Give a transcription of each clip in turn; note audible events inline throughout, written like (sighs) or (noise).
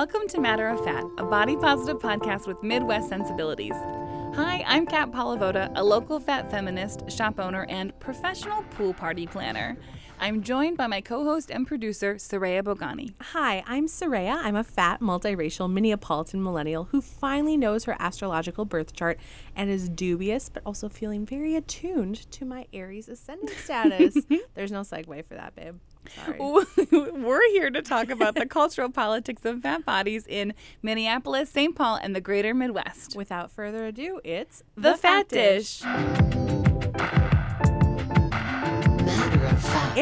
Welcome to Matter of Fat, a body positive podcast with Midwest sensibilities. Hi, I'm Kat Palavoda, a local fat feminist, shop owner, and professional pool party planner. I'm joined by my co host and producer, Soraya Bogani. Hi, I'm Soraya. I'm a fat, multiracial Minneapolitan millennial who finally knows her astrological birth chart and is dubious, but also feeling very attuned to my Aries ascendant status. (laughs) There's no segue for that, babe. Sorry. (laughs) We're here to talk about the cultural politics of fat bodies in Minneapolis, St. Paul, and the greater Midwest. Without further ado, it's The, Fat Dish.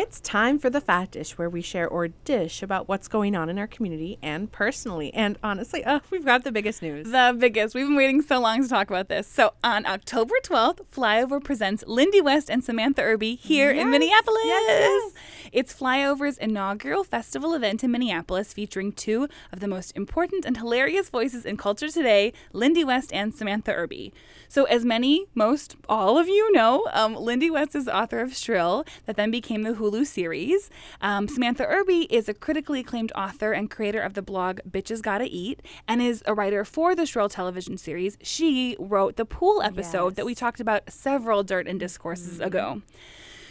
It's time for the Fat Dish, where we share or dish about what's going on in our community and personally. And honestly, uh, we've got the biggest news. The biggest. We've been waiting so long to talk about this. So on October 12th, Flyover presents Lindy West and Samantha Irby here Yes, in Minneapolis. yes, yes. It's Flyover's inaugural festival event in Minneapolis featuring two of the most important and hilarious voices in culture today, Lindy West and Samantha Irby. So as many, most, all of you know, um, Lindy West is the author of Shrill, that then became the Hulu series. Um, Samantha Irby is a critically acclaimed author and creator of the blog Bitches Gotta Eat and is a writer for the Shrill television series. She wrote the pool episode that we talked about several Dirt and Discourses ago.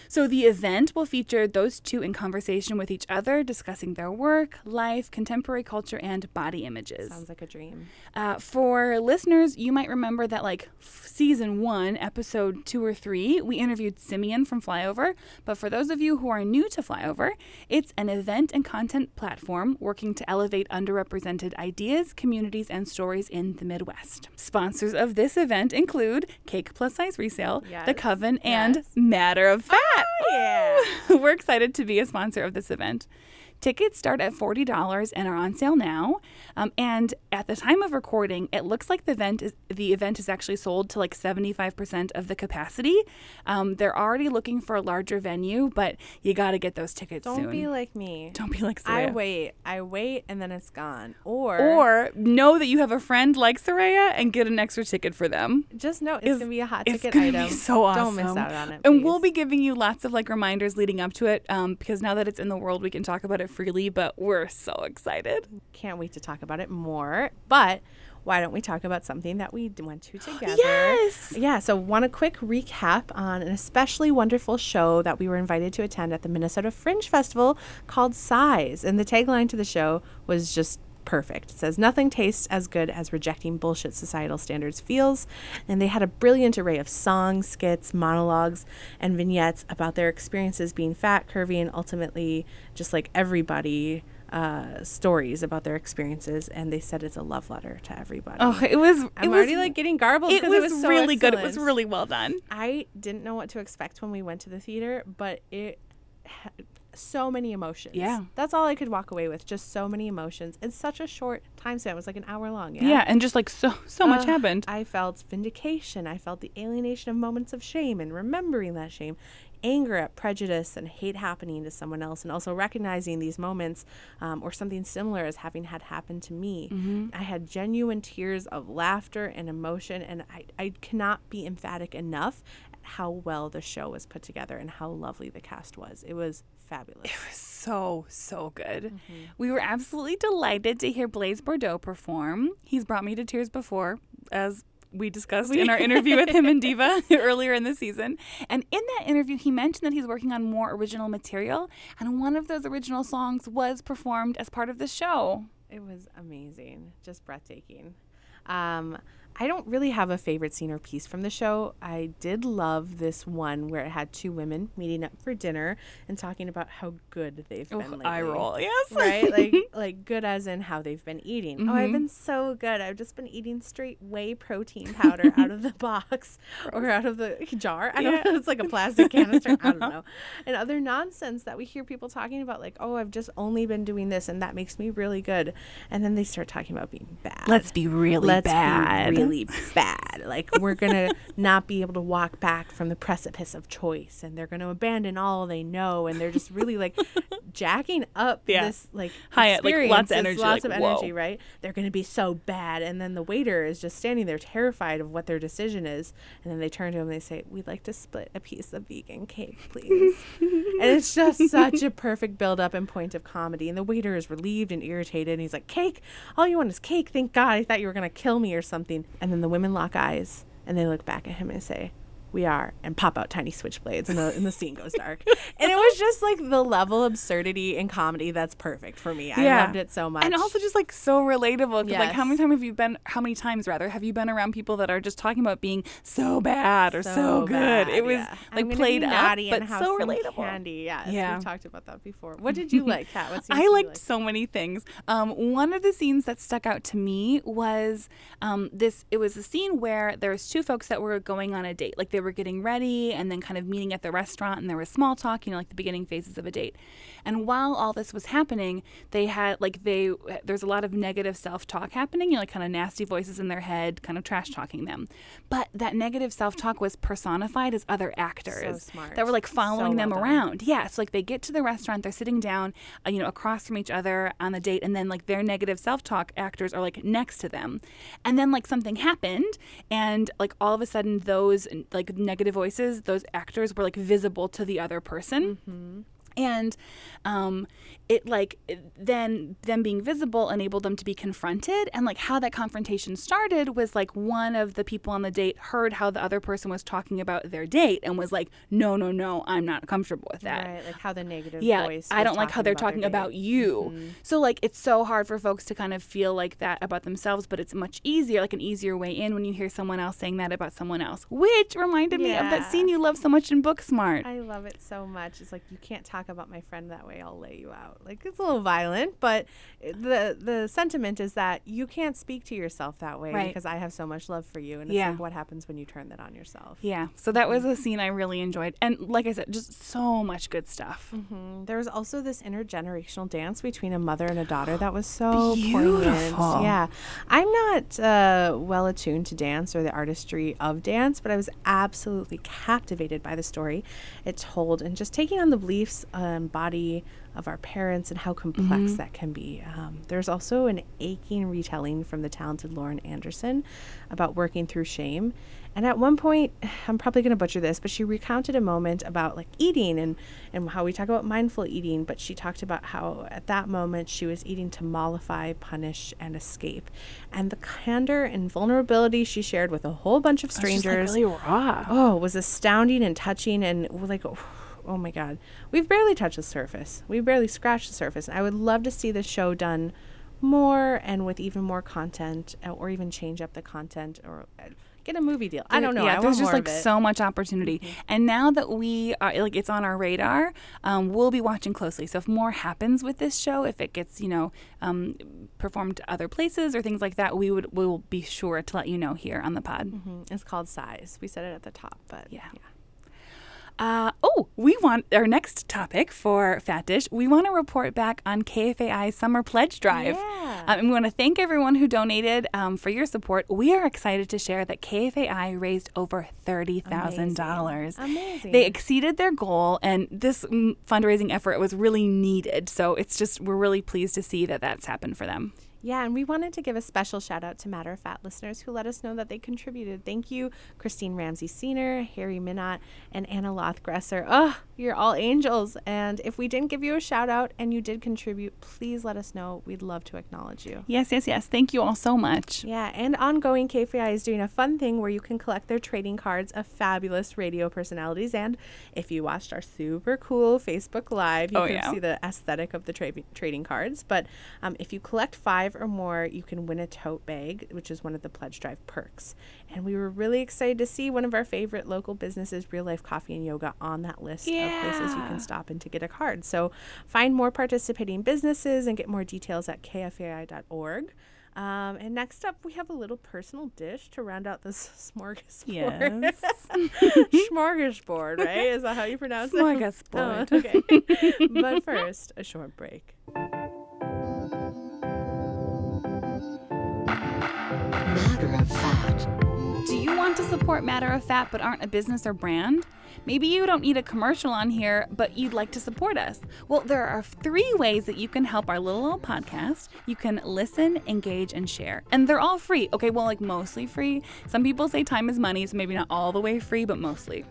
So the event will feature those two in conversation with each other, discussing their work, life, contemporary culture, and body images. Sounds like a dream. Uh, for listeners, you might remember that, like season one, episode two or three, we interviewed Simeon from Flyover. But for those of you who are new to Flyover, it's an event and content platform working to elevate underrepresented ideas, communities, and stories in the Midwest. Sponsors of this event include Cake Plus Size Resale, The Yes. Coven, and Yes. Matter of Fat. yeah. (laughs) We're excited to be a sponsor of this event. Tickets start at $40 and are on sale now. Um, and at the time of recording, it looks like the event is the event is actually sold to like 75% of the capacity. Um, they're already looking for a larger venue, but you got to get those tickets Don't soon. be like me. Don't be like Soraya. I wait, I wait, and then it's gone. Or, Or know that you have a friend like Soraya and get an extra ticket for them. just know it's, It's- gonna be a hot It's ticket gonna item. be so awesome. Don't miss out on it. And we'll be giving you lots of like reminders leading up to it, um, because now that it's in the world, we can talk about it freely. But we're so excited. Can't wait to talk about it more. But why don't we talk about something that we went to (gasps) together? Yes. Yeah, so want a quick recap on an especially wonderful show that we were invited to attend at the Minnesota Fringe Festival called Size. And the tagline to the show was just perfect. It says, Nothing tastes as good as rejecting bullshit societal standards feels. And they had a brilliant array of songs, skits, monologues, and vignettes about their experiences being fat, curvy, and ultimately just like everybody. Uh, stories about their experiences, and they said it's a love letter to everybody. Oh, it was. I'm it was, already like getting garbled It because was, it was so really good. It was really well done. I didn't know what to expect when we went to the theater, but it so many emotions. Yeah. That's all I could walk away with. Just so many emotions. in such a short time span. It was like an hour long. Yeah. Yeah, and just like so so much Uh, happened. I felt vindication. I felt the alienation of moments of shame and remembering that shame, anger at prejudice and hate happening to someone else, and also recognizing these moments um, or something similar as having had happened to me. Mm-hmm. I had genuine tears of laughter and emotion, and I, I cannot be emphatic enough how well the show was put together and how lovely the cast was. It was fabulous. It was so so good. Mm-hmm. We were absolutely delighted to hear Blaise Bordeaux perform. He's brought me to tears before, as we discussed in our interview with him and Diva (laughs) (laughs) earlier in the season. And in that interview, he mentioned that he's working on more original material, and one of those original songs was performed as part of the show. It was amazing, just breathtaking. Um, I don't really have a favorite scene or piece from the show. I did love this one where it had two women meeting up for dinner and talking about how good they've been. Lately. I roll, yes, Right, (laughs) like like good as in how they've been eating. Oh, Mm-hmm. I've been so good. I've just been eating straight whey protein powder out of the (laughs) box or out of the jar. I don't Yeah. know. It's like a plastic canister. I don't know. (laughs) And other nonsense that we hear people talking about, like, oh, I've just only been doing this and that makes me really good. And then they start talking about being bad. Let's be really Let's bad. be really (laughs) bad. Bad. Like we're gonna (laughs) not be able to walk back from the precipice of choice, and they're gonna abandon all they know, and they're just really like (laughs) jacking up Yeah. this like High- like, lots of energy, lots like, of energy, whoa. right? They're gonna be so bad, and then the waiter is just standing there terrified of what their decision is, and then they turn to him and they say, "We'd like to split a piece of vegan cake, please." (laughs) and it's just such a perfect build up and point of comedy. And the waiter is relieved and irritated. And he's like, Cake? All you want is cake. Thank God. I thought you were going to kill me or something. And then the women lock eyes and they look back at him and say, we are, and pop out tiny switchblades, and the, and the scene goes dark. and it was just like the level of absurdity and comedy that's perfect for me. I Yeah. loved it so much. And also just like so relatable. 'cause, Like how many times have you been? How many times rather have you been around people that are just talking about being so bad or so, good? bad, it was yeah. Like played up, but so relatable. Candy, yes. Yeah. We've talked about that before. What did you (laughs) like, Kat? What I liked like? so many things. Um, one of the scenes that stuck out to me was um, this. It was a scene where there was two folks that were going on a date. Like they were getting ready and then kind of meeting at the restaurant, and there was small talk. You know, like the beginning phases of a date. And while all this was happening, they had like they there's a lot of negative self talk happening. You know, like kind of nasty voices in their head, kind of trash talking them. But that negative self talk was personified as other actors smart. that were like So following them well around around. Yeah, so like they get to the restaurant, they're sitting down, uh, you know, across from each other on the date, and then like their negative self-talk actors are like next to them, and then like something happened, and like all of a sudden those like negative voices, those actors were like visible to the other person. And um, it like then them being visible enabled them to be confronted, and like how that confrontation started was like one of the people on the date heard how the other person was talking about their date and was like, "No, no, no, I'm not comfortable with that." Right, like how the negative yeah, voice. I don't like how they're their talking about you. Mm-hmm. So like it's so hard for folks to kind of feel like that about themselves, but it's much easier, like an easier way in when you hear someone else saying that about someone else. Which reminded me of that scene you love so much in Booksmart. I love it so much. It's like you can't talk about my friend that way. I'll lay you out. Like it's a little violent, but the the sentiment is that you can't speak to yourself that way Right. because I have so much love for you. And it's Yeah. like what happens when you turn that on yourself. yeah, so that was a scene I really enjoyed, and like I said, just so much good stuff. Mm, There was also this intergenerational dance between a mother and a daughter that was so Beautiful. poignant. Yeah, I'm not uh, well attuned to dance or the artistry of dance, but I was absolutely captivated by the story it told and just taking on the beliefs and body of our parents and how complex that can be. Um, there's also an aching retelling from the talented Lauren Anderson about working through shame. And at one point, (sighs) I'm probably going to butcher this, but she recounted a moment about like eating and, and how we talk about mindful eating. But she talked about how at that moment she was eating to mollify, punish, and escape. And the candor and vulnerability she shared with a whole bunch of It's just, like, strangers really raw. oh, was astounding and touching and like oh my god. We've barely touched the surface. We've barely scratched the surface. And I would love to see the show done more and with even more content uh, or even change up the content or uh, get a movie deal. I don't know. Yeah, there's just like so much opportunity. And now that we are like it's on our radar, um, we'll be watching closely. So if more happens with this show, if it gets you know um, performed other places or things like that, we would we will be sure to let you know here on the pod. Mhm. It's called size. We said it at the top, but Yeah. Uh, oh, we want our next topic for Fat Dish. We want to report back on KFAI's Summer Pledge Drive. Yeah. Um, and we want to thank everyone who donated um, for your support. We are excited to share that KFAI raised over $30,000. Amazing. They exceeded their goal, and this mm, fundraising effort was really needed. So it's just, we're really pleased to see that that's happened for them. Yeah, and we wanted to give a special shout out to Matter of Fat listeners who let us know that they contributed. Thank you, Christine Ramsey Seener, Harry Minot, and Anna Lothgresser. Oh, you're all angels. And if we didn't give you a shout out and you did contribute, please let us know. We'd love to acknowledge you. Yes, yes, yes. Thank you all so much. Yeah, and ongoing KFAI is doing a fun thing where you can collect their trading cards of fabulous radio personalities. And if you watched our super cool Facebook Live, you Oh, can yeah. see the aesthetic of the tra- trading cards. But um, if you collect five or more, you can win a tote bag, which is one of the Pledge Drive perks. And we were really excited to see one of our favorite local businesses, Real Life Coffee and Yoga, on that list of places you can stop in to get a card. So find more participating businesses and get more details at kfai.org. Um, and next up, we have a little personal dish to round out this (laughs) smorgasbord. Yes. (laughs) (laughs) smorgasbord, right? Is that how you pronounce it? Smorgasbord. Oh, okay. but first, a short break. Fact, you to support Matter of Fat but aren't a business or brand? Maybe you don't need a commercial on here, but you'd like to support us. Well, there are three ways that you can help our little old podcast. You can listen, engage, and share. And they're all free. Okay, well, like mostly free. Some people say time is money, so maybe not all the way free, but mostly.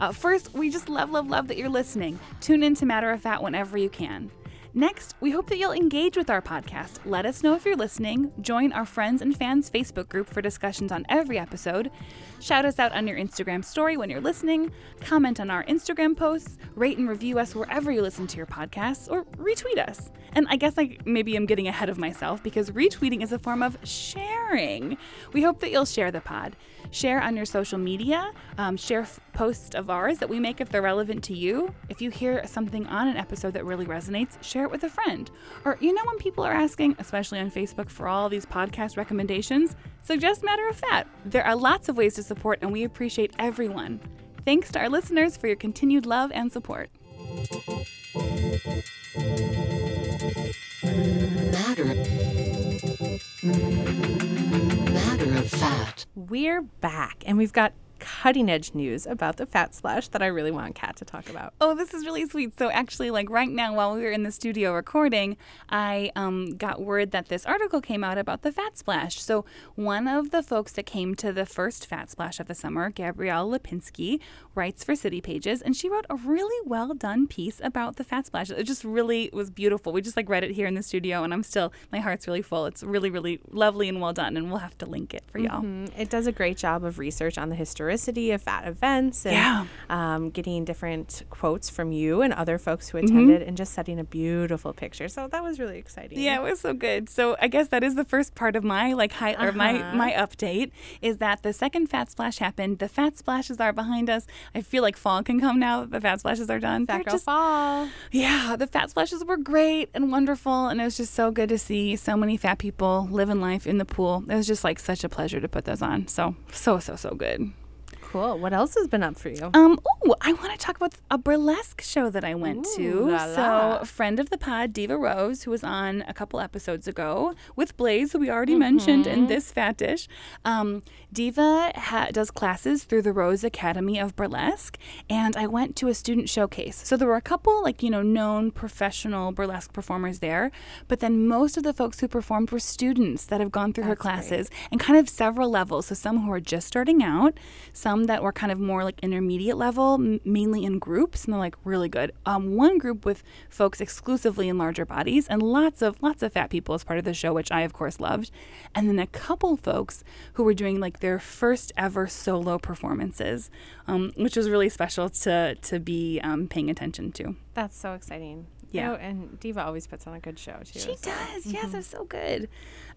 Uh, first, we just love, love, love that you're listening. Tune in to Matter of Fat whenever you can. Next, we hope that you'll engage with our podcast. Let us know if you're listening. Join our friends and fans Facebook group for discussions on every episode. Shout us out on your Instagram story when you're listening. Comment on our Instagram posts. Rate and review us wherever you listen to your podcasts, or retweet us. And I guess I maybe I'm getting ahead of myself because retweeting is a form of sharing. We hope that you'll share the pod. Share on your social media. Um, share f- posts of ours that we make if they're relevant to you. If you hear something on an episode that really resonates, share it with a friend. Or, you know, when people are asking, especially on Facebook, for all these podcast recommendations, suggest Matter of Fat. There are lots of ways to support, and we appreciate everyone. Thanks to our listeners for your continued love and support. Matter. Fat. We're back, and we've got cutting edge news about the fat splash that I really want Kat to talk about. Oh, this is really sweet. So actually, like right now, while we were in the studio recording, I um, got word that this article came out about the fat splash. So one of the folks that came to the first fat splash of the summer, Gabrielle Lipinski, writes for City Pages, and she wrote a really well done piece about the fat splash. It just really was beautiful. We just like read it here in the studio, and I'm still my heart's really full. It's really, really lovely and well done, and we'll have to link it for y'all. Mm, It does a great job of research on the historicity of fat events and Yeah. um, getting different quotes from you and other folks Mm-hmm. who attended and just setting a beautiful picture. So that was really exciting. Yeah, it was so good. So I guess that is the first part of my like high or my Uh-huh. my update is that the second fat splash happened. The fat splashes are behind us. I feel like fall can come now that the fat splashes are done. Fat They're Girl just- Fall. yeah, the fat splashes were great and wonderful, and it was just so good to see so many fat people living life in the pool. It was just like such a pleasure to put those on. So so so so good. Cool. What else has been up for you? Um, oh, I want to talk about a burlesque show that I went Ooh, to. la So, la. a friend of the pod, Diva Rose, who was on a couple episodes ago with Blaze, who we already Mm-hmm. mentioned in this fat dish. Um, Diva ha- does classes through the Rose Academy of Burlesque, and I went to a student showcase. So there were a couple, like you know, known professional burlesque performers there, but then most of the folks who performed were students that have gone through her That's great. classes and kind of several levels. So some who are just starting out, some that were kind of more like intermediate level, m- mainly in groups, and they're like really good. Um, one group with folks exclusively in larger bodies, and lots of lots of fat people as part of the show, which I of course loved, and then a couple folks who were doing like their first ever solo performances, um, which was really special to to be um, paying attention to. That's so exciting. Yeah. Oh, and Diva always puts on a good show too. She so- does. Yes, it's so good.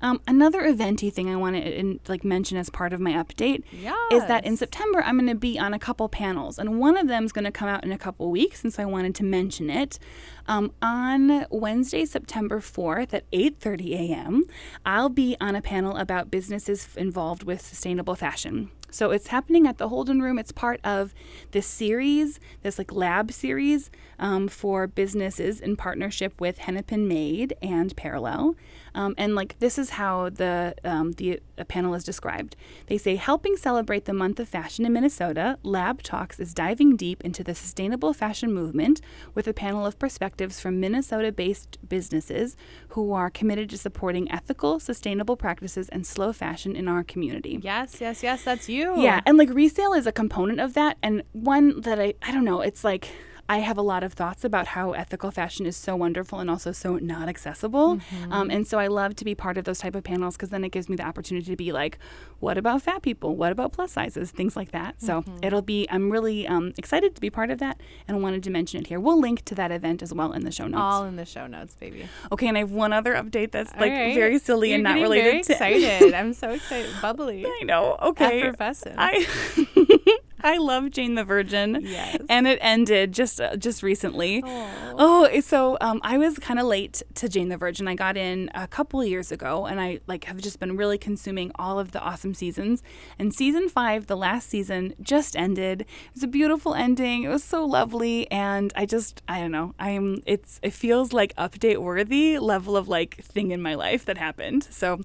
Um, another eventy thing I want to like mention as part of my update is that in September I'm going to be on a couple panels, and one of them is going to come out in a couple weeks, and so I wanted to mention it. Um, on Wednesday, September 4th at 8:30 a.m., I'll be on a panel about businesses involved with sustainable fashion. So it's happening at the Holden Room. It's part of this series, this like lab series um, for businesses in partnership with Hennepin Made and Parallel. Um, and like this is how the um, the panel is described. They say helping celebrate the month of fashion in Minnesota. Lab Talks is diving deep into the sustainable fashion movement with a panel of perspectives from Minnesota-based businesses who are committed to supporting ethical, sustainable practices and slow fashion in our community. Yes, yes, yes. That's you. Yeah, and like resale is a component of that, and one that I I don't know. It's like I have a lot of thoughts about how ethical fashion is so wonderful and also so not accessible, um, and so I love to be part of those type of panels because then it gives me the opportunity to be like, what about fat people? What about plus sizes? Things like that. So it'll be. I'm really um, excited to be part of that, and wanted to mention it here. We'll link to that event as well in the show notes. All in the show notes, baby. okay, and I have one other update that's like right. very silly You're and not related very to. excited. (laughs) I'm so excited. Bubbly. I know. Okay. Effervescent. I (laughs) (laughs) I love Jane the Virgin. Yes. And it ended just uh, just recently. Aw. Oh, so um, I was kind of late to Jane the Virgin. I got in a couple years ago, and I like have just been really consuming all of the awesome seasons. And season five, the last season, just ended. It was a beautiful ending. It was so lovely, and I just I don't know. I'm it's it feels like update worthy level of like thing in my life that happened. So,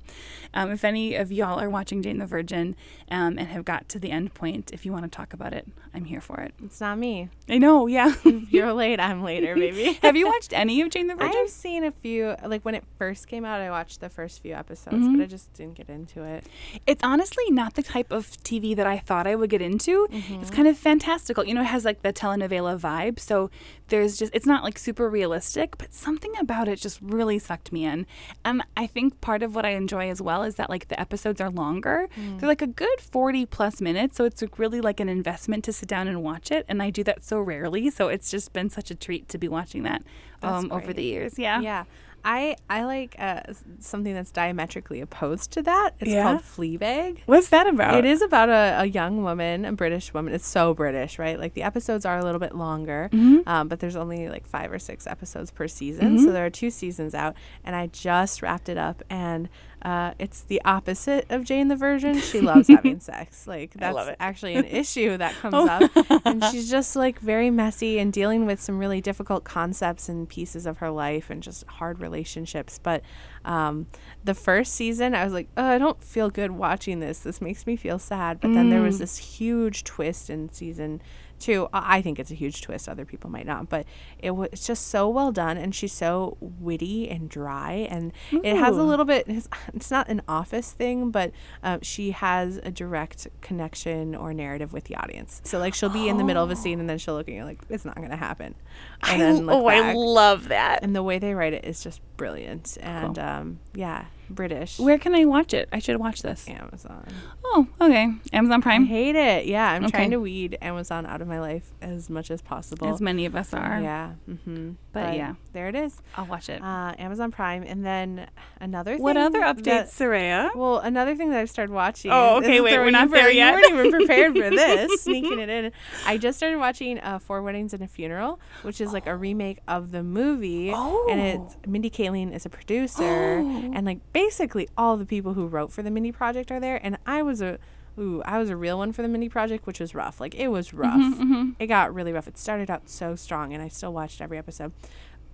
um, if any of y'all are watching Jane the Virgin um, and have got to the end point, if you want to talk about it, I'm here for it. It's not me. I know, yeah. (laughs) You're late, I'm later, (laughs) baby. have you watched any of Jane the (laughs) Virgin? I've seen a few, like when it first came out, I watched the first few episodes, Mm-hmm. but I just didn't get into it. It's honestly not the type of TV that I thought I would get into. It's kind of fantastical. You know, it has like the telenovela vibe. So there's just, it's not like super realistic, but something about it just really sucked me in. And I think part of what I enjoy as well is that like the episodes are longer. They're like a good 40 plus minutes. So it's like, really like an investment to sit down and watch it. And I do that so rarely. So it's just been such a treat to be watching that um, over the years. Yeah. Yeah. I, I like uh, something that's diametrically opposed to that. It's Yeah? called Fleabag. What's that about? It is about a, a young woman, a British woman. It's so British, right? Like the episodes are a little bit longer, Mm-hmm. um, but there's only like five or six episodes per season. So there are two seasons out, and I just wrapped it up, and uh, it's the opposite of Jane the Virgin. She (laughs) loves having sex. Like that's actually an (laughs) issue that comes Oh. up, and she's just like very messy and dealing with some really difficult concepts and pieces of her life and just hard relationships. But um, the first season, I was like, oh, I don't feel good watching this. This makes me feel sad. But then there was this huge twist in season two. I think it's a huge twist. Other people might not, but it was it's just so well done, and she's so witty and dry, and it has a little bit. It's, it's not an office thing, but uh, she has a direct connection or narrative with the audience. So like she'll be in the middle of a scene, and then she'll look at you like it's not going to happen, and I, then look oh, I love that. and the way they write it is just brilliant, and um, yeah, British. Where can I watch it? I should watch this. Amazon. Oh, okay. Amazon Prime. I hate it. Yeah, I'm Okay. trying to weed Amazon out of my life as much as possible. As many of us are. Yeah. Mm-hmm. But yeah. there it is. I'll watch it. Uh, Amazon Prime, and then another. Thing what other that- updates, Soraya? well, another thing that I've started watching. Oh, okay, wait, we're not there you yet. weren't even prepared for (laughs) this, sneaking it in. I just started watching uh, Four Weddings and a Funeral, which is like a remake of the movie, Oh. and Oh. it's Mindy Kaling is a producer, and like basically all the people who wrote for the Mindy Project are there, and I was a. Ooh, I was a real one for the Mindy Project, which was rough. Like it was rough. Mm-hmm, It got really rough. It started out so strong, and I still watched every episode.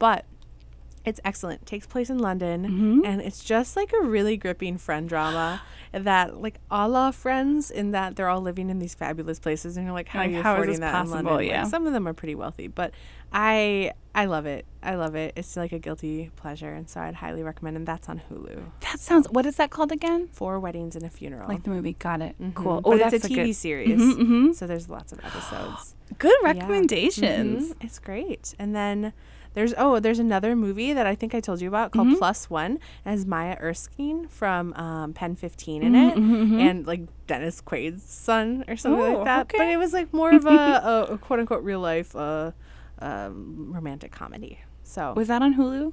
But it's excellent. It takes place in London, Mm-hmm. and it's just like a really gripping friend drama (gasps) that, like, a la Friends, in that they're all living in these fabulous places, and you're like, how Like, are you how is affording that possible? in London? Yeah. Like, some of them are pretty wealthy, but I I love it. I love it. It's like a guilty pleasure, and so I'd highly recommend. And that's on Hulu. That sounds. What is that called again? Four weddings and a funeral. Like the movie. Got it. Mhm. Cool. But Oh, it's that's a TV good, series, Mhm, mhm. so there's lots of episodes. (gasps) Good Yeah. recommendations. Mhm. It's great. And then there's oh, there's another movie that I think I told you about called Mhm. Plus One. It has Maya Erskine from um, Pen 15 in Mhm, it, mhm, mhm. and like Dennis Quaid's son or something Oh, like that. But it was like more of a, (laughs) a, a quote unquote real life uh, um, romantic comedy. So Was that on Hulu?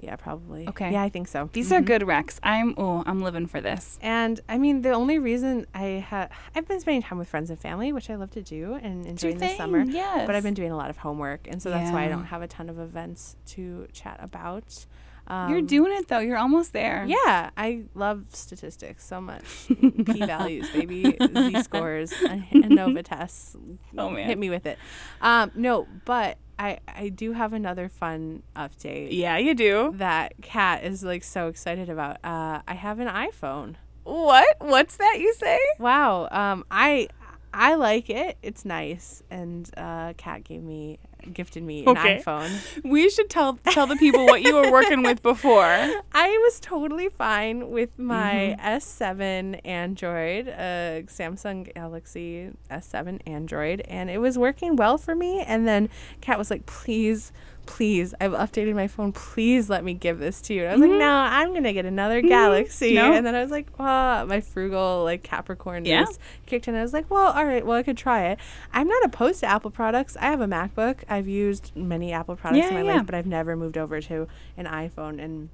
Yeah, probably. Okay. Yeah, I think so. These are Mhm. good recs. I'm. Oh, I'm living for this. And I mean, the only reason I have I've been spending time with friends and family, which I love to do and enjoying the summer. Yes. But I've been doing a lot of homework, and so that's why I don't have a ton of events to chat about. Um, You're doing it though. You're almost there. Yeah, I love statistics so much. (laughs) P values, baby, Z scores, ANOVA (laughs) tests. Oh, man. hit me with it. Um, no, but I I do have another fun update Yeah, you do. that Kat is like so excited about. Uh, I have an iPhone. What? What's that you say? Wow. Um, I I like it. It's nice, and uh, Kat gave me gifted me an Okay. iPhone. We should tell tell the people what you were working with (laughs) before. I was totally fine with my S7 Android, uh, Samsung Galaxy S7 Android, and it was working well for me. And then Kat was like, "Please, please, I've updated my phone. Please let me give this to you." And I was like, mm-hmm. "No, I'm gonna get another mm-hmm. Galaxy." No. And then I was like, "Oh, my frugal like Capricorn Yeah. kicked in." I was like, "Well, all right, well I could try it." I'm not opposed to Apple products. I have a MacBook. I've used many Apple products Yeah, in my yeah. life, but I've never moved over to an iPhone and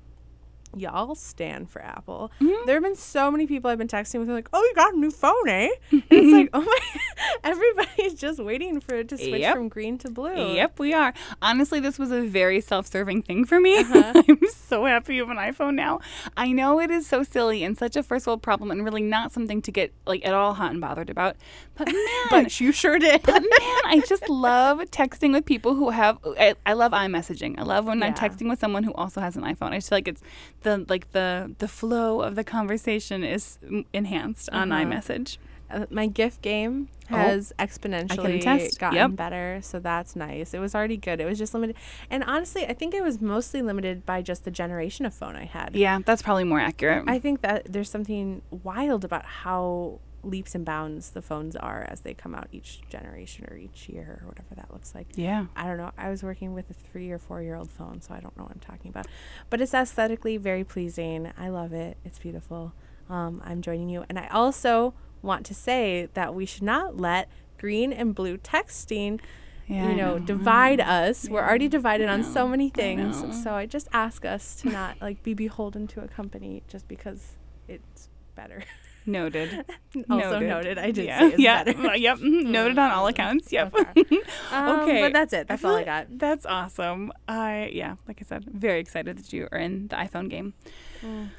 y'all stand for Apple. Mm-hmm. There have been so many people I've been texting with like, "Oh, you got a new phone, eh?" And (laughs) it's like, "Oh my!" (laughs) Everybody's just waiting for it to switch Yep. from green to blue. Yep, we are. Honestly, this was a very self serving thing for me. Uh-huh. (laughs) I'm so happy you have an iPhone now. I know it is so silly and such a first world problem and really not something to get like at all hot and bothered about. But man, But you sure did. but man, I just love texting with people who have. I, I love iMessaging. I love when I'm texting with someone who also has an iPhone. I just feel like it's the like the the flow of the conversation is enhanced on Uh-huh. iMessage. Uh, my gift game Oh. has exponentially attest. gotten Yep. better, so that's nice. It was already good. It was just limited, and honestly, I think it was mostly limited by just the generation of phone I had. Yeah, that's probably more accurate. I think that there's something wild about how leaps and bounds the phones are as they come out each generation or each year or whatever that looks like. yeah. I don't know. I was working with a three or four year old phone, so I don't know what I'm talking about. But it's aesthetically very pleasing. I love it. It's beautiful. Um, I'm joining you. And I also want to say that we should not let green and blue texting, Yeah, you know, know. divide us. We're already divided on so many things. know. So I just ask us to not like be beholden to a company just because it's better. (laughs) Noted. (laughs) also noted. I did yeah. say it's yeah. better. Yep. mhm, (laughs) Noted on all accounts. Yep. Okay. Um, (laughs) okay. But that's it. That's all I got. That's awesome. I yeah, like I said, very excited that you are in the iPhone game.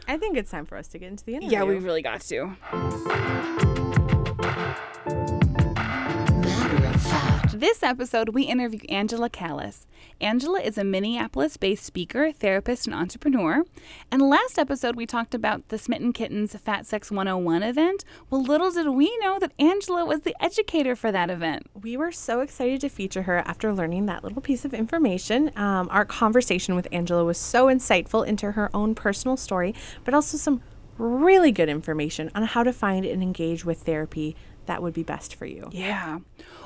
I think it's time for us to get into the interview. Yeah, we really got to. This episode, we interview Angela Callis. Angela is a Minneapolis based speaker, therapist, and entrepreneur. And last episode, we talked about the Smitten Kittens Fat Sex 101 event. Well, little did we know that Angela was the educator for that event. We were so excited to feature her after learning that little piece of information. Um, our conversation with Angela was so insightful into her own personal story, but also some really good information on how to find and engage with therapy that would be best for you. Yeah.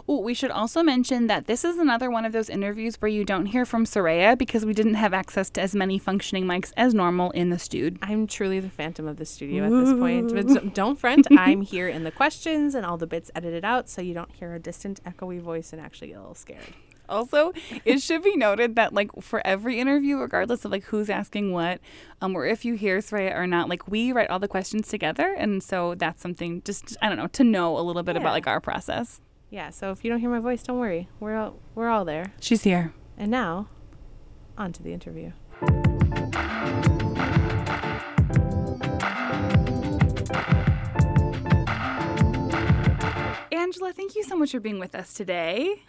Oh, we should also mention that this is another one of those interviews where you don't hear from Soraya because we didn't have access to as many functioning mics as normal in the studio. I'm truly the phantom of the studio at this point. But (laughs) don't front. I'm here in the questions and all the bits edited out so you don't hear a distant, echoey voice and actually get a little scared. Also, it should be noted that like for every interview, regardless of like who's asking what, um, or if you hear Soraya or not, like we write all the questions together, and so that's something just I don't know to know a little bit Yeah. about like our process. Yeah, so if you don't hear my voice, don't worry. We're all, we're all there. She's here. And now, on to the interview. Angela, thank you so much for being with us today.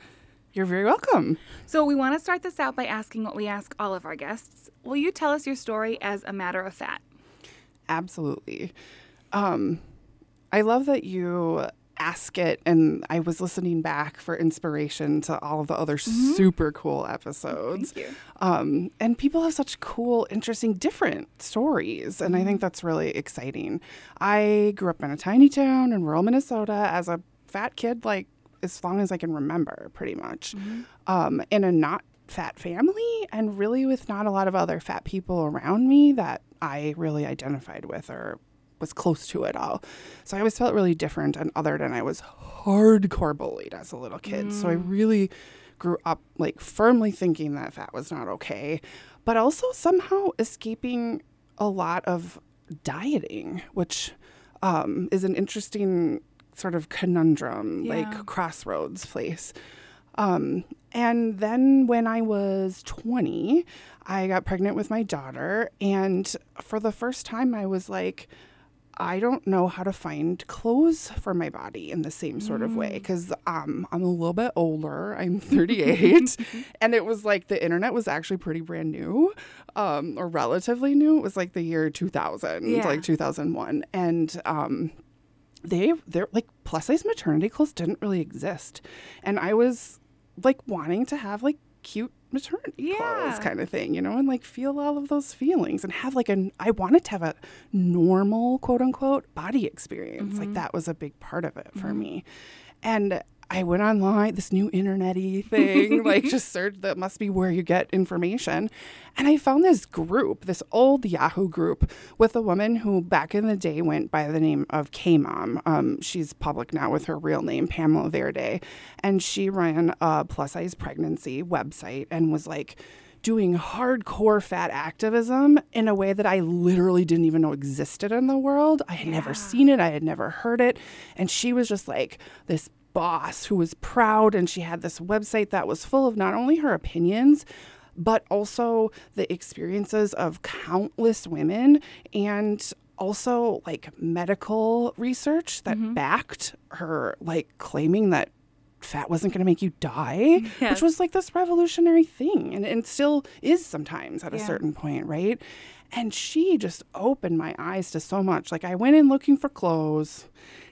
You're very welcome. So, we want to start this out by asking what we ask all of our guests. Will you tell us your story as a matter of fact? Absolutely. Um, I love that you ask it, and I was listening back for inspiration to all of the other super cool episodes. Thank you. Um, and people have such cool, interesting, different stories, and I think that's really exciting. I grew up in a tiny town in rural Minnesota as a fat kid, like as long as I can remember, pretty much, um, in a not fat family, and really with not a lot of other fat people around me that I really identified with or was close to it all. So I always felt really different and othered, and I was hardcore bullied as a little kid. So I really grew up like firmly thinking that fat was not okay, but also somehow escaping a lot of dieting, which um, is an interesting sort of conundrum, Yeah. like crossroads place. Um, and then when I was 20, I got pregnant with my daughter. And for the first time, I was like, I don't know how to find clothes for my body in the same sort of way because um, I'm a little bit older. I'm (laughs) 38. (laughs) and it was like the internet was actually pretty brand new um, or relatively new. It was like the year 2000, Yeah. like 2001. And um, they they're like plus size maternity clothes didn't really exist. And i was like wanting to have like cute maternity Yeah. clothes kind of thing you know and like feel all of those feelings and have like an i wanted to have a normal quote unquote body experience. Like mm-hmm. that was a big part of it for mm-hmm. me. And I went online, this new internet-y thing, (laughs) like just search that must be where you get information. And I found this group, this old Yahoo group with a woman who back in the day went by the name of K-Mom. Um, she's public now with her real name, Pamela Vireday. And she ran a plus size pregnancy website and was like doing hardcore fat activism in a way that I literally didn't even know existed in the world. I had never seen it, I had never heard it. And she was just like this boss who was proud, and she had this website that was full of not only her opinions, but also the experiences of countless women and also like medical research that mm-hmm. backed her like claiming that fat wasn't going to make you die Yes. which was like this revolutionary thing and, and still is sometimes at a certain point right? And she just opened my eyes to so much. Like i went in looking for clothes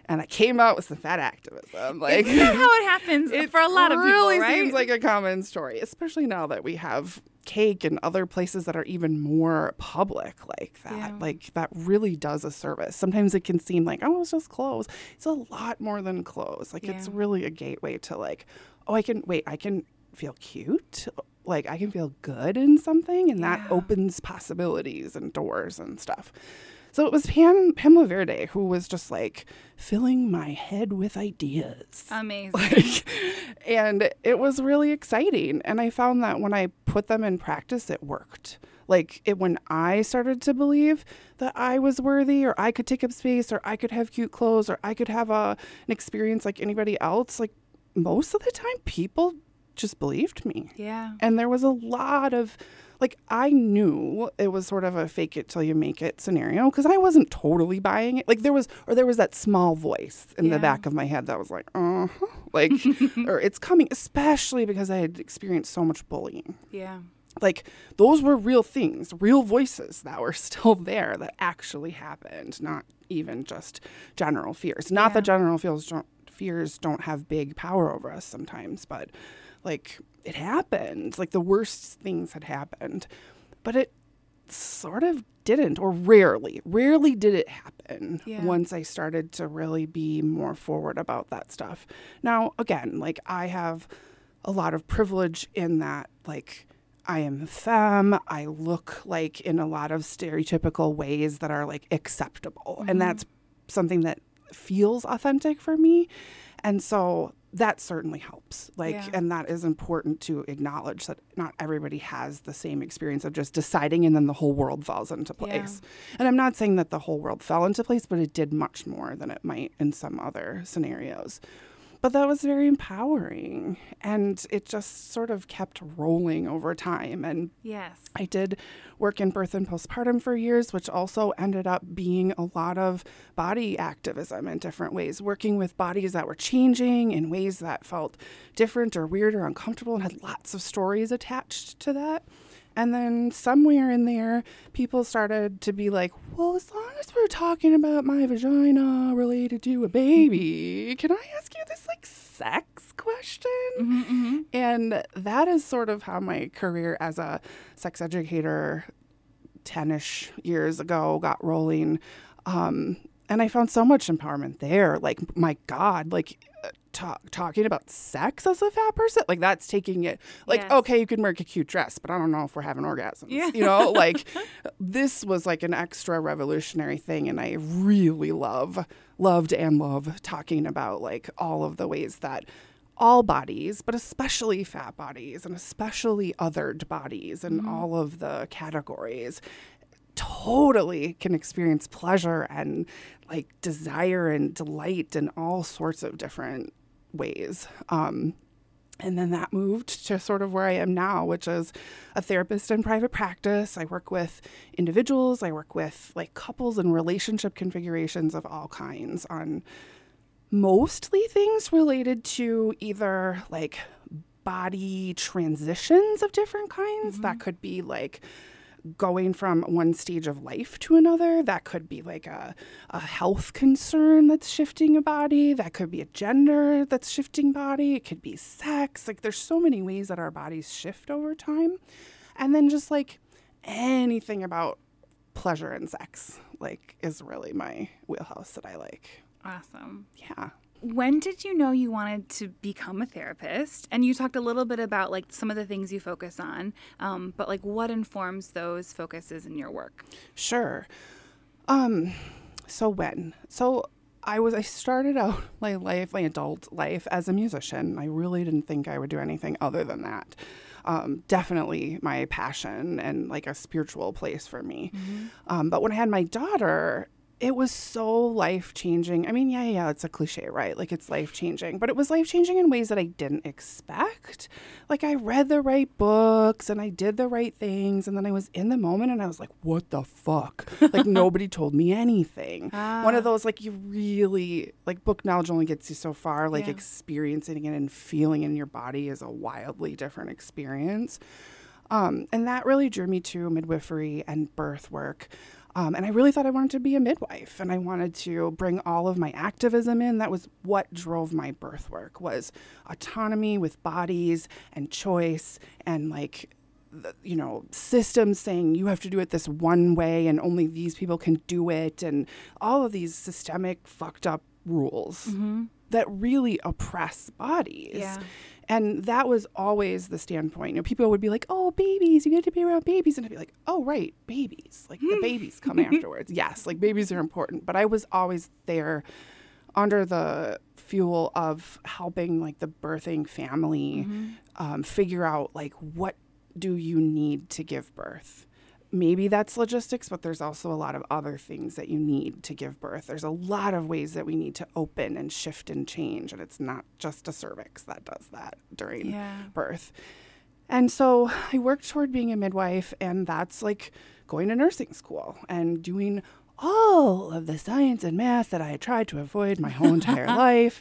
and i came out with some fat activism like Isn't that how it (laughs) happens it for a lot of people, really right? seems like a common story, especially now that we have cake and other places that are even more public like that. Yeah. Like that really does a service. Sometimes it can seem like, oh, it's just clothes. It's a lot more than clothes. Like it's really a gateway to like, oh, I can wait, I can feel cute. Like I can feel good in something, and that opens possibilities and doors and stuff. So it was Pam Pamela Vireday who was just like filling my head with ideas. Amazing. (laughs) Like, and it was really exciting. And I found that when I put them in practice, it worked. Like it when I started to believe that I was worthy, or I could take up space, or I could have cute clothes, or I could have a an experience like anybody else. Like most of the time, people just believed me. yeah. And there was a lot of, like, I knew it was sort of a fake it till you make it scenario because I wasn't totally buying it. Like, there was, or there was that small voice in Yeah. the back of my head that was like, uh huh. Like, (laughs) or it's coming, especially because I had experienced so much bullying. Yeah. Like, those were real things, real voices that were (laughs) still there that actually happened, not even just general fears. Not that general fears don't, fears don't have big power over us sometimes, but like it happened. Like the worst things had happened, but it sort of didn't, or rarely, rarely did it happen Yeah. once I started to really be more forward about that stuff. Now, again, like I have a lot of privilege in that, like, I am femme. I look like in a lot of stereotypical ways that are like acceptable. And mm-hmm. that's something that feels authentic for me. And so that certainly helps. Like, Yeah. and that is important to acknowledge that not everybody has the same experience of just deciding and then the whole world falls into Yeah. place. And I'm not saying that the whole world fell into place, but it did much more than it might in some other scenarios. But that was very empowering. And it just sort of kept rolling over time. And Yes. I did work in birth and postpartum for years, which also ended up being a lot of body activism in different ways, working with bodies that were changing in ways that felt different or weird or uncomfortable and had lots of stories attached to that. And then somewhere in there, people started to be like, well, as long as we're talking about my vagina related to a baby, can I ask you this like sex question? And that is sort of how my career as a sex educator 10 ish years ago got rolling. Um, and I found so much empowerment there. Like, my God, like, uh, ta- talking about sex as a fat person, like, that's taking it. Like, Yes. okay, you can wear a cute dress, but I don't know if we're having orgasms. Yeah. You know, (laughs) like, this was like an extra revolutionary thing. And I really love, loved and love talking about like all of the ways that all bodies, but especially fat bodies and especially othered bodies and all of the categories totally can experience pleasure and like desire and delight in all sorts of different ways. Um, and then that moved to sort of where I am now, which is a therapist in private practice. I work with individuals, I work with like couples and relationship configurations of all kinds on mostly things related to either like body transitions of different kinds. That could be like going from one stage of life to another. That could be like a, a health concern that's shifting a body. That could be a gender that's shifting body. It could be sex. Like there's so many ways that our bodies shift over time. And then just like anything about pleasure and sex, like is really my wheelhouse that I like. Awesome. Yeah. When did you know you wanted to become a therapist? And you talked a little bit about like some of the things you focus on, um, but like what informs those focuses in your work? Sure. Um, so when? So I was I started out (laughs) my life, my adult life as a musician. I really didn't think I would do anything other than that. um, definitely my passion and like a spiritual place for me. Um, but when I had my daughter, it was so life changing. I mean, yeah, yeah, it's a cliche, right? Like it's life changing, but it was life changing in ways that I didn't expect. Like I read the right books and I did the right things, and then I was in the moment and I was like, what the fuck? Like (laughs) nobody told me anything. One of those, like, you really, like, book knowledge only gets you so far. Like, Yeah. experiencing it and feeling it in your body is a wildly different experience. Um, and that really drew me to midwifery and birth work. Um, and I really thought I wanted to be a midwife and I wanted to bring all of my activism in. That was what drove my birth work was autonomy with bodies and choice and like you know systems saying you have to do it this one way and only these people can do it and all of these systemic fucked up rules that really oppress bodies Yeah. and that was always the standpoint. You know, people would be like, "Oh, babies, you get to be around babies," and I'd be like, "Oh, right, babies. Like the (laughs) babies come afterwards. Yes, like babies are important." But I was always there, under the fuel of helping like the birthing family um, figure out like what do you need to give birth. Maybe that's logistics, but there's also a lot of other things that you need to give birth. There's a lot of ways that we need to open and shift and change, and it's not just a cervix that does that during Yeah. birth. And so I worked toward being a midwife, and that's like going to nursing school and doing all of the science and math that I had tried to avoid my whole entire (laughs) life.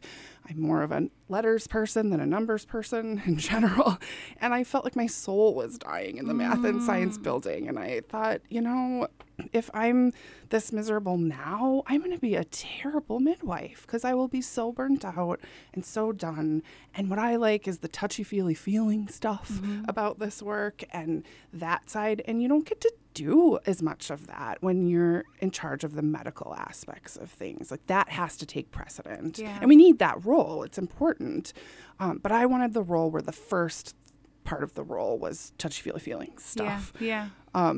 I'm more of a letters person than a numbers person (laughs) in general. And I felt like my soul was dying in the math and science mm. building. And I thought, you know, if I'm this miserable now, I'm going to be a terrible midwife because I will be so burnt out and so done. And what I like is the touchy feely feeling stuff about this work and that side. And you don't get to do as much of that when you're in charge of the medical aspects of things. Like that has to take precedent. Yeah. And we need that role, it's important. Um, but I wanted the role where the first part of the role was touchy feely feeling stuff Yeah. Yeah.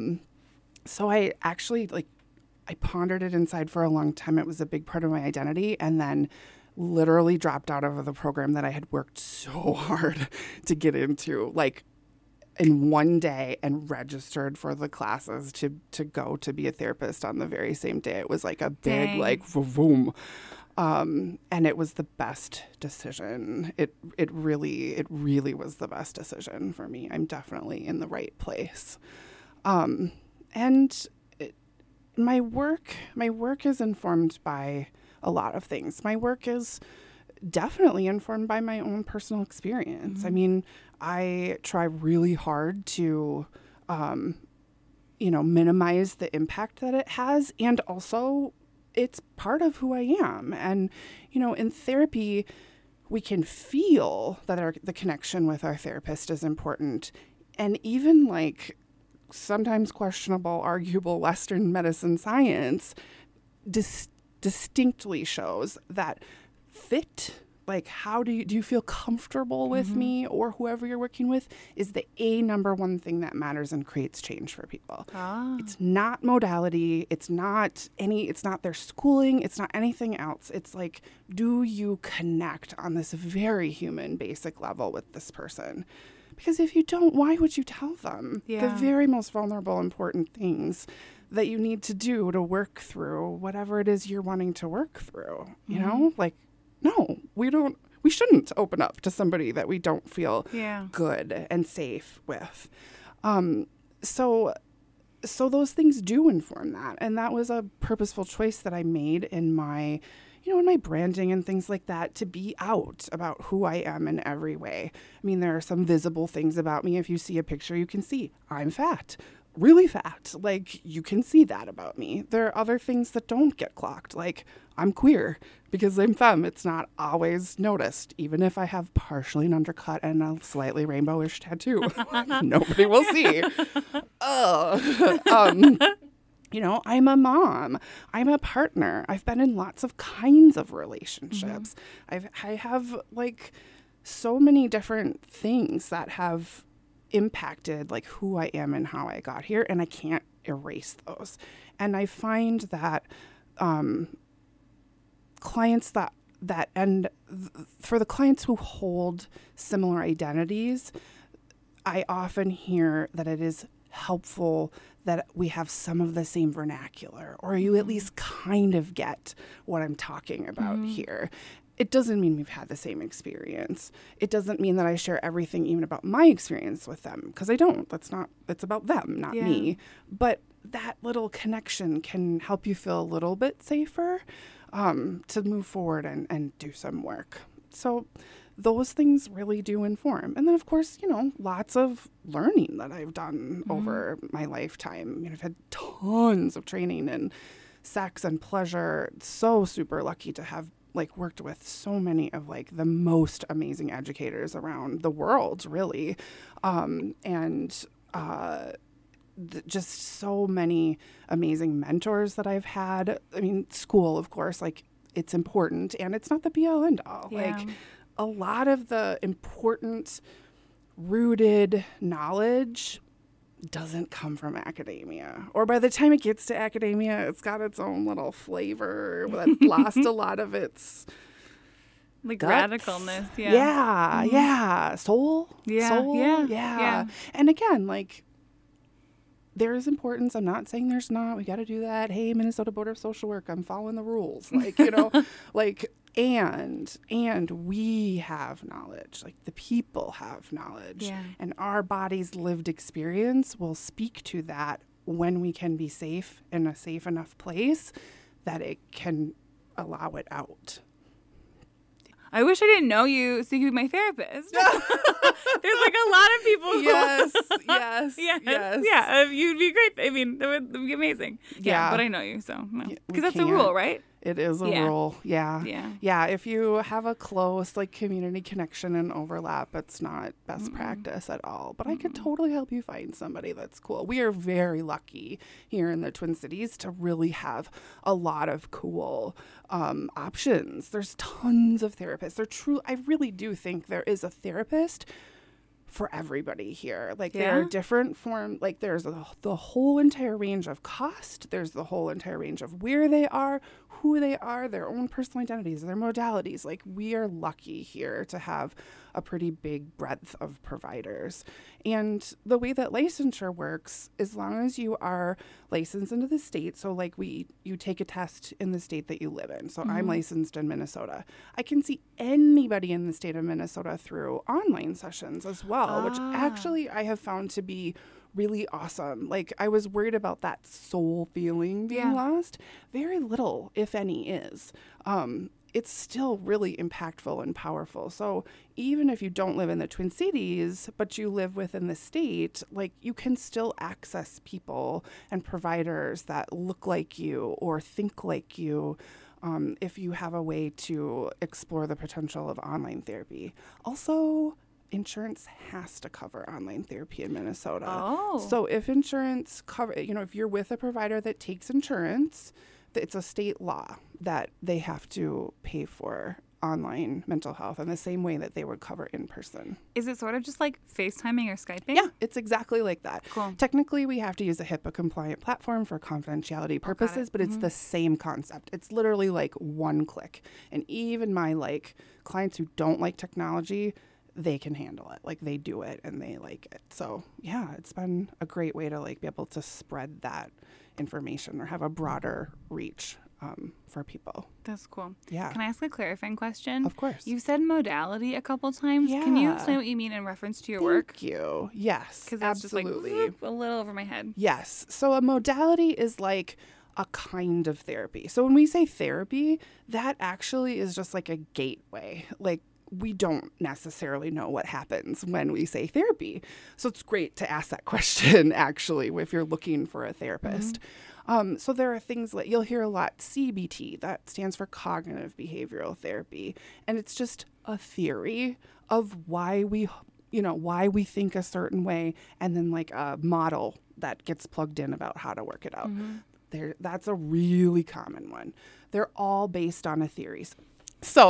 So I actually like I pondered it inside for a long time. It was a big part of my identity and then literally dropped out of the program that I had worked so (laughs) hard to get into like in one day and registered for the classes to to go to be a therapist on the very same day. It was like a big Dang. like boom. Um, and it was the best decision. It it really it really was the best decision for me. I'm definitely in the right place. Um, and it, my work my work is informed by a lot of things. My work is definitely informed by my own personal experience. I mean, I try really hard to um, you know, minimize the impact that it has and also it's part of who I am. And you know, in therapy we can feel that our the connection with our therapist is important and even like sometimes questionable (laughs) arguable western medicine science dis- distinctly shows that fit like how do you do you feel comfortable with me or whoever you're working with is the a number one thing that matters and creates change for people. Ah. it's not modality it's not any it's not their schooling it's not anything else. It's like do you connect on this very human basic level with this person because if you don't why would you tell them the very most vulnerable important things that you need to do to work through whatever it is you're wanting to work through you know? Like no we don't we shouldn't open up to somebody that we don't feel Yeah. good and safe with. Um so so those things do inform that. And that was a purposeful choice that i made in my you know in my branding and things like that to be out about who i am in every way. I mean there are some visible things about me. If you see a picture you can see i'm fat really fat. Like you can see that about me. There are other things that don't get clocked like i'm queer because i'm femme. It's not always noticed even if i have partially an undercut and a slightly rainbowish tattoo. (laughs) Nobody will see. (laughs) (laughs) Um, you know, I'm a mom. I'm a partner. I've been in lots of kinds of relationships. I've I have like so many different things that have impacted like who I am and how I got here and I can't erase those. And I find that um clients that that and th- for the clients who hold similar identities I often hear that it is helpful that we have some of the same vernacular, or you at least kind of get what I'm talking about here. It doesn't mean we've had the same experience. It doesn't mean that I share everything, even about my experience with them, because I don't. That's not, it's about them, not Yeah. me. But that little connection can help you feel a little bit safer um, to move forward and, and do some work. So those things really do inform. And then, of course, you know, lots of learning that I've done over my lifetime. You know, I've had tons of training in sex and pleasure. So super lucky to have like worked with so many of like the most amazing educators around the world, really. Um, and uh, th- just so many amazing mentors that I've had. I mean, school, of course, like it's important and it's not the be all end all. Yeah. Like a lot of the important rooted knowledge doesn't come from academia. Or by the time it gets to academia, it's got its own little flavor that's (laughs) lost a lot of its Like guts. radicalness. Yeah. Yeah, mm-hmm. yeah. Soul. Yeah, Soul. yeah, Yeah. yeah. And again, like there is importance. I'm not saying there's not. We got to do that. Hey, Minnesota Board of Social Work, I'm following the rules. Like, you know, (laughs) like and and we have knowledge. Like the people have knowledge. Yeah. And our body's lived experience will speak to that when we can be safe in a safe enough place that it can allow it out. I wish I didn't know you so you could be my therapist. (laughs) There's like a lot of people. yes, (laughs) yes, Yes. yes. Yeah. uh, you'd be great. I mean, that would, that would be amazing. Yeah. Yeah. But I know you, so no. Because that's a can't. rule, right? It is a Yeah. rule. Yeah. Yeah. Yeah. If you have a close like community connection and overlap, it's not best practice at all. But I could totally help you find somebody that's cool. We are very lucky here in the Twin Cities to really have a lot of cool um, options. There's tons of therapists. They're true. I really do think there is a therapist for everybody here. Like there are Yeah? different form like there's a, the whole entire range of cost, there's the whole entire range of where they are, who they are, their own personal identities, their modalities. Like we are lucky here to have a pretty big breadth of providers. And the way that licensure works, as long as you are licensed into the state, so like we you take a test in the state that you live in. So I'm mm-hmm. licensed in Minnesota. I can see anybody in the state of Minnesota through online sessions as well, which ah. actually I have found to be really awesome. Like I was worried about that soul feeling being Yeah. lost. Very little, if any, is. Um, it's still really impactful and powerful. So even if you don't live in the Twin Cities, but you live within the state, like you can still access people and providers that look like you or think like you. Um, if you have a way to explore the potential of online therapy. Also, insurance has to cover online therapy in Minnesota. Oh. So if insurance cover, you know, if you're with a provider that takes insurance, it's a state law that they have to pay for online mental health in the same way that they would cover in person. Is it sort of just like FaceTiming or Skyping? Yeah, it's exactly like that. Cool. Technically, we have to use a HIPAA compliant platform for confidentiality oh, purposes, but it's mm-hmm. the same concept. It's literally like one click. And even my like clients who don't like technology, they can handle it. Like they do it and they like it. So, yeah, it's been a great way to like be able to spread that information or have a broader reach um, for people. That's cool. Yeah. Can I ask a clarifying question? Of course. You said modality a couple times. Yeah. Can you explain what you mean in reference to your work? Thank you. Yes, Because that's absolutely. just like whoop, a little over my head. Yes. So a modality is like a kind of therapy. So when we say therapy, that actually is just like a gateway. Like we don't necessarily know what happens when we say therapy. So it's great to ask that (laughs) question actually if you're looking for a therapist. Um, so there are things that you'll hear a lot CBT, that stands for cognitive behavioral therapy. And it's just a theory of why we you know why we think a certain way and then like a model that gets plugged in about how to work it out there that's a really common one they're all based on a theory so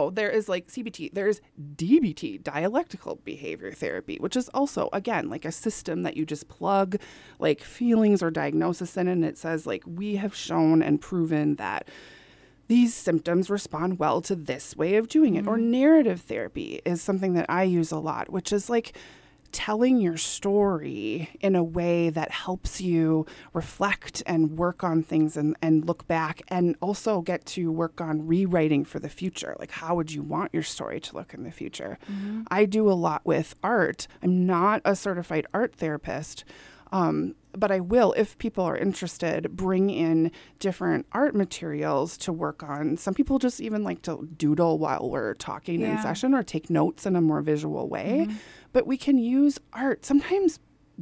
there is like cbt there's dbt dialectical behavior therapy which is also again like a system that you just plug like feelings or diagnosis in and it says like we have shown and proven that these symptoms respond well to this way of doing it. Or mm-hmm. narrative therapy is something that I use a lot, which is like telling your story in a way that helps you reflect and work on things and, and look back and also get to work on rewriting for the future. Like, how would you want your story to look in the future? Mm-hmm. I do a lot with art. I'm not a certified art therapist. Um, but I will, if people are interested, bring in different art materials to work on. Some people just even like to doodle while we're talking in session or take notes in a more visual way. Mm-hmm. But we can use art. Sometimes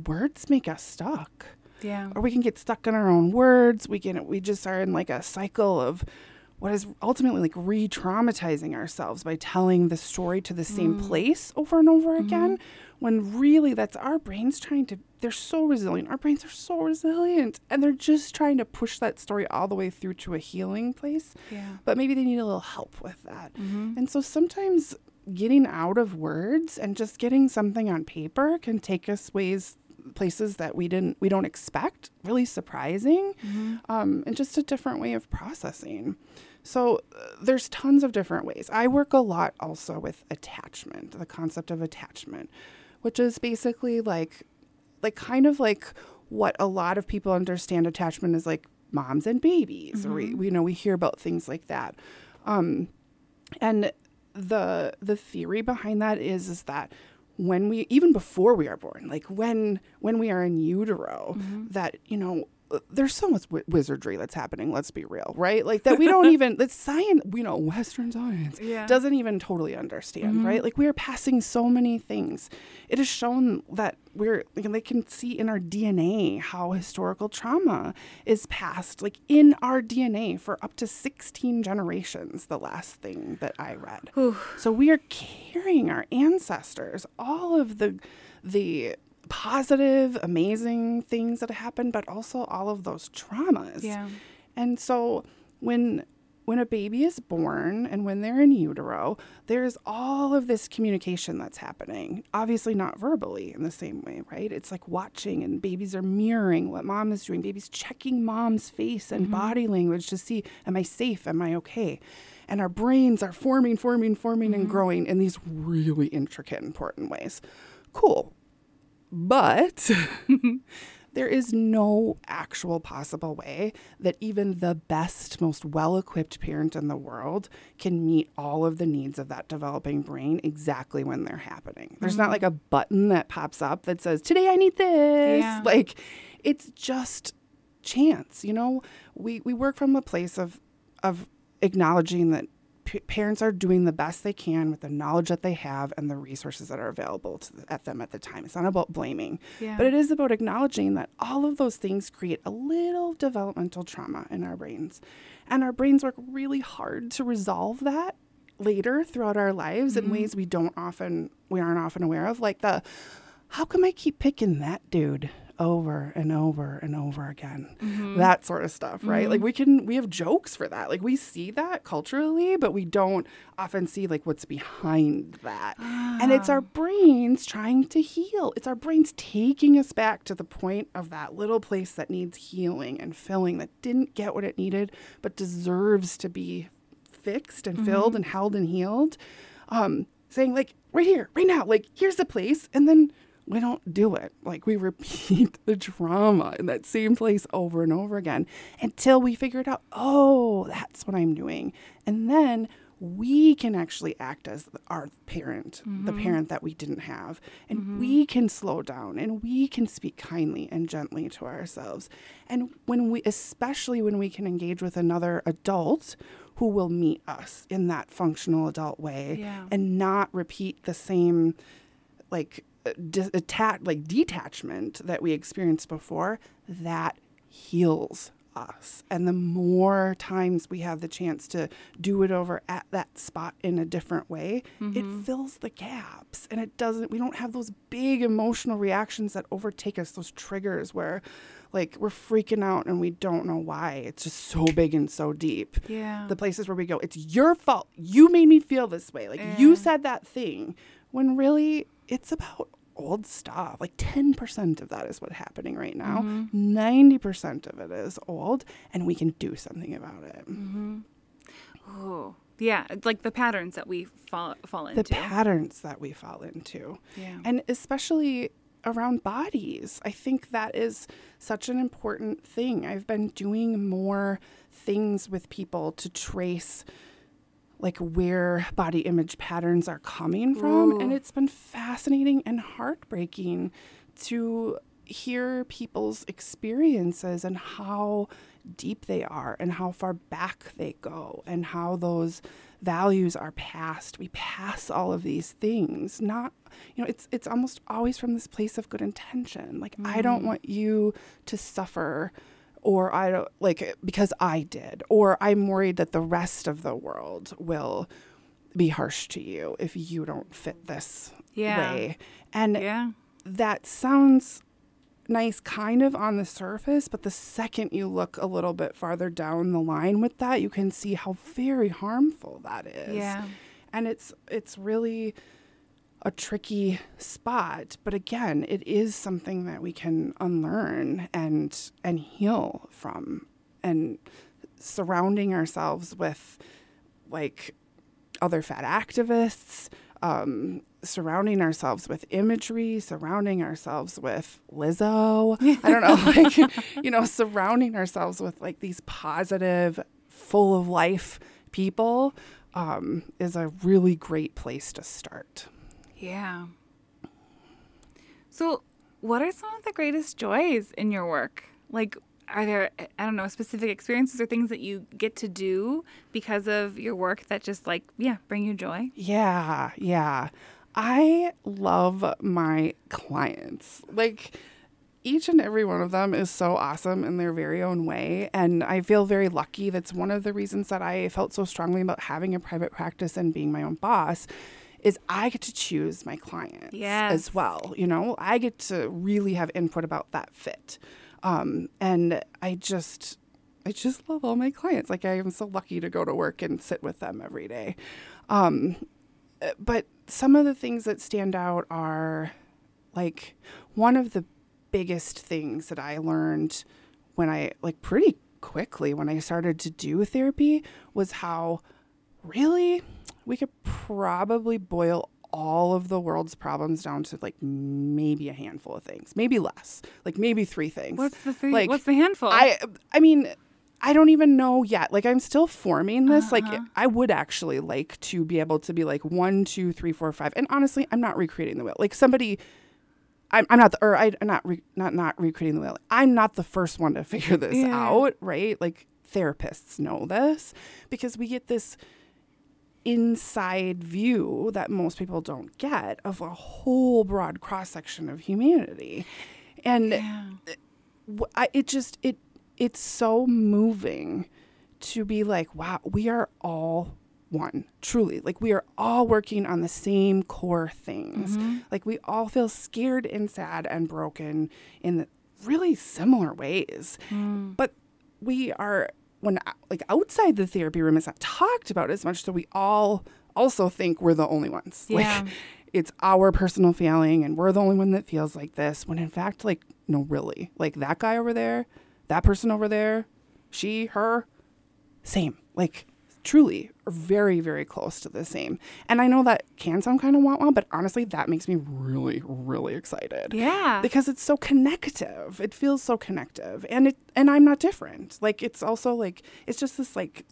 words make us stuck Yeah. or we can get stuck in our own words. We can we just are in like a cycle of what is ultimately like re-traumatizing ourselves by telling the story to the same mm. place over and over mm-hmm. again when really that's our brains trying to they're so resilient. Our brains are so resilient and they're just trying to push that story all the way through to a healing place. Yeah. but maybe they need a little help with that. mm-hmm. And so sometimes getting out of words and just getting something on paper can take us ways places that we didn't we don't expect. Really surprising um, and just a different way of processing. So uh, there's tons of different ways. I work a lot also with attachment the concept of attachment which is basically like like kind of like what a lot of people understand attachment is like moms and babies. Or we, we you know we hear about things like that. Um, and the the theory behind that is is that when we even before we are born like when when we are in utero that you know there's so much wi- wizardry that's happening let's be real right? Like that we don't (laughs) even that science we know western science Yeah. doesn't even totally understand mm-hmm. right? Like we are passing so many things. It is shown that we're like, they can see in our dna how historical trauma is passed like in our dna for up to 16 generations the last thing that i read. So we are carrying our ancestors all of the the positive amazing things that happen but also all of those traumas Yeah. and so when when a baby is born and when they're in utero, there's all of this communication that's happening. Obviously not verbally in the same way, right? It's like watching and babies are mirroring what mom is doing. Babies checking mom's face and mm-hmm. body language to see am I safe? Am I okay? And our brains are forming, forming, forming and mm-hmm. growing in these really intricate important ways. Cool. But (laughs) there is no actual possible way that even the best, most well equipped parent in the world can meet all of the needs of that developing brain exactly when they're happening. There's not mm-hmm. like a button that pops up that says, Today I need this. Yeah. Like, it's just chance. You know, we, we work from a place of, of acknowledging that p- parents are doing the best they can with the knowledge that they have and the resources that are available th- at them at the time. It's not about blaming, Yeah. but it is about acknowledging that all of those things create a little developmental trauma in our brains. And our brains work really hard to resolve that later throughout our lives in mm-hmm. ways we don't often we aren't often aware of like the how come I keep picking that dude over and over and over again? Mm-hmm. That sort of stuff, right? Like mm-hmm. we can we have jokes for that. Like we see that culturally, but we don't often see like what's behind that. And it's our ah. brains trying to heal. It's our brains taking us back to the point of that little place that needs healing and filling that didn't get what it needed but deserves to be fixed and filled mm-hmm. and held and healed um saying like right here right now like here's the place and then we don't do it like we repeat (laughs) the drama in that same place over and over again until we figure it out oh that's what i'm doing and then we can actually act as our parent, the mm-hmm. parent that we didn't have. And mm-hmm. we can slow down and we can speak kindly and gently to ourselves. And when we, especially when we can engage with another adult who will meet us in that functional adult way Yeah. and not repeat the same like uh, like detachment that we experienced before that heals us and the more times we have the chance to do it over at that spot in a different way it fills the gaps and it doesn't we don't have those big emotional reactions that overtake us those triggers where like we're freaking out and we don't know why it's just so big and so deep Yeah. the places where we go, it's your fault. You made me feel this way. Like Yeah. you said that thing. When really it's about old stuff. Like 10% of that is what's happening right now. Mm-hmm. 90% of it is old and we can do something about it. Oh, Yeah, like the patterns that we fall fall into. the patterns that we fall into. Yeah. And especially around bodies. I think that is such an important thing. I've been doing more things with people to trace like where body image patterns are coming from and it's been fascinating and heartbreaking to hear people's experiences and how deep they are and how far back they go and how those values are passed. We pass all of these things not you know it's it's almost always from this place of good intention. Like i don't mm. want you to suffer or i don't like because i did or i'm worried that the rest of the world will be harsh to you if you don't fit this Yeah. way and yeah. that sounds nice kind of on the surface but the second you look a little bit farther down the line with that you can see how very harmful that is Yeah. and it's it's really a tricky spot but again it is something that we can unlearn and and heal from and surrounding ourselves with like other fat activists um, surrounding ourselves with imagery surrounding ourselves with lizzo. I don't know (laughs) like you know surrounding ourselves with like these positive full of life people um, is a really great place to start Yeah. So, what are some of the greatest joys in your work? Like, are there, I don't know, specific experiences or things that you get to do because of your work that just, like, yeah, bring you joy? Yeah, yeah. I love my clients. Like each and every one of them is so awesome in their very own way. And I feel very lucky. That's one of the reasons that I felt so strongly about having a private practice and being my own boss is I get to choose my clients Yes. as well. You know, I get to really have input about that fit. Um, and I just I just love all my clients. Like I am so lucky to go to work and sit with them every day. Um, uh, but some of the things that stand out are like one of the biggest things that I learned when I like pretty quickly when I started to do therapy was how really we could probably boil all of the world's problems down to like maybe a handful of things, maybe less, like maybe three things. What's the three, Like, what's the handful? I I mean, I don't even know yet. Like I'm still forming this. Uh-huh. Like I would actually like to be able to be like one, two, three, four, five. And honestly, I'm not recreating the wheel. Like somebody. I'm, I'm not the or I, I'm not re, not not recreating the wheel. I'm not the first one to (laughs) figure this Yeah. out, right? Like therapists know this because we get this inside view that most people don't get of a whole broad cross section of humanity, and yeah. w- I, it just it it's so moving to be like wow we are all one truly. Like we are all working on the same core things. Mm-hmm. Like we all feel scared and sad and broken in really similar ways. Mm. But we are when uh, like outside the therapy room it's not talked about as much so we all also think we're the only ones. (laughs) Yeah. like it's our personal feeling and we're the only one that feels like this when in fact like no really. Like that guy over there that person over there she her same. Like truly are very very close to the same. And i know that can sound kind of wah wah but honestly that makes me really really excited. Yeah. because it's so connective. It feels so connective. And it and i'm not different. Like it's also like it's just this like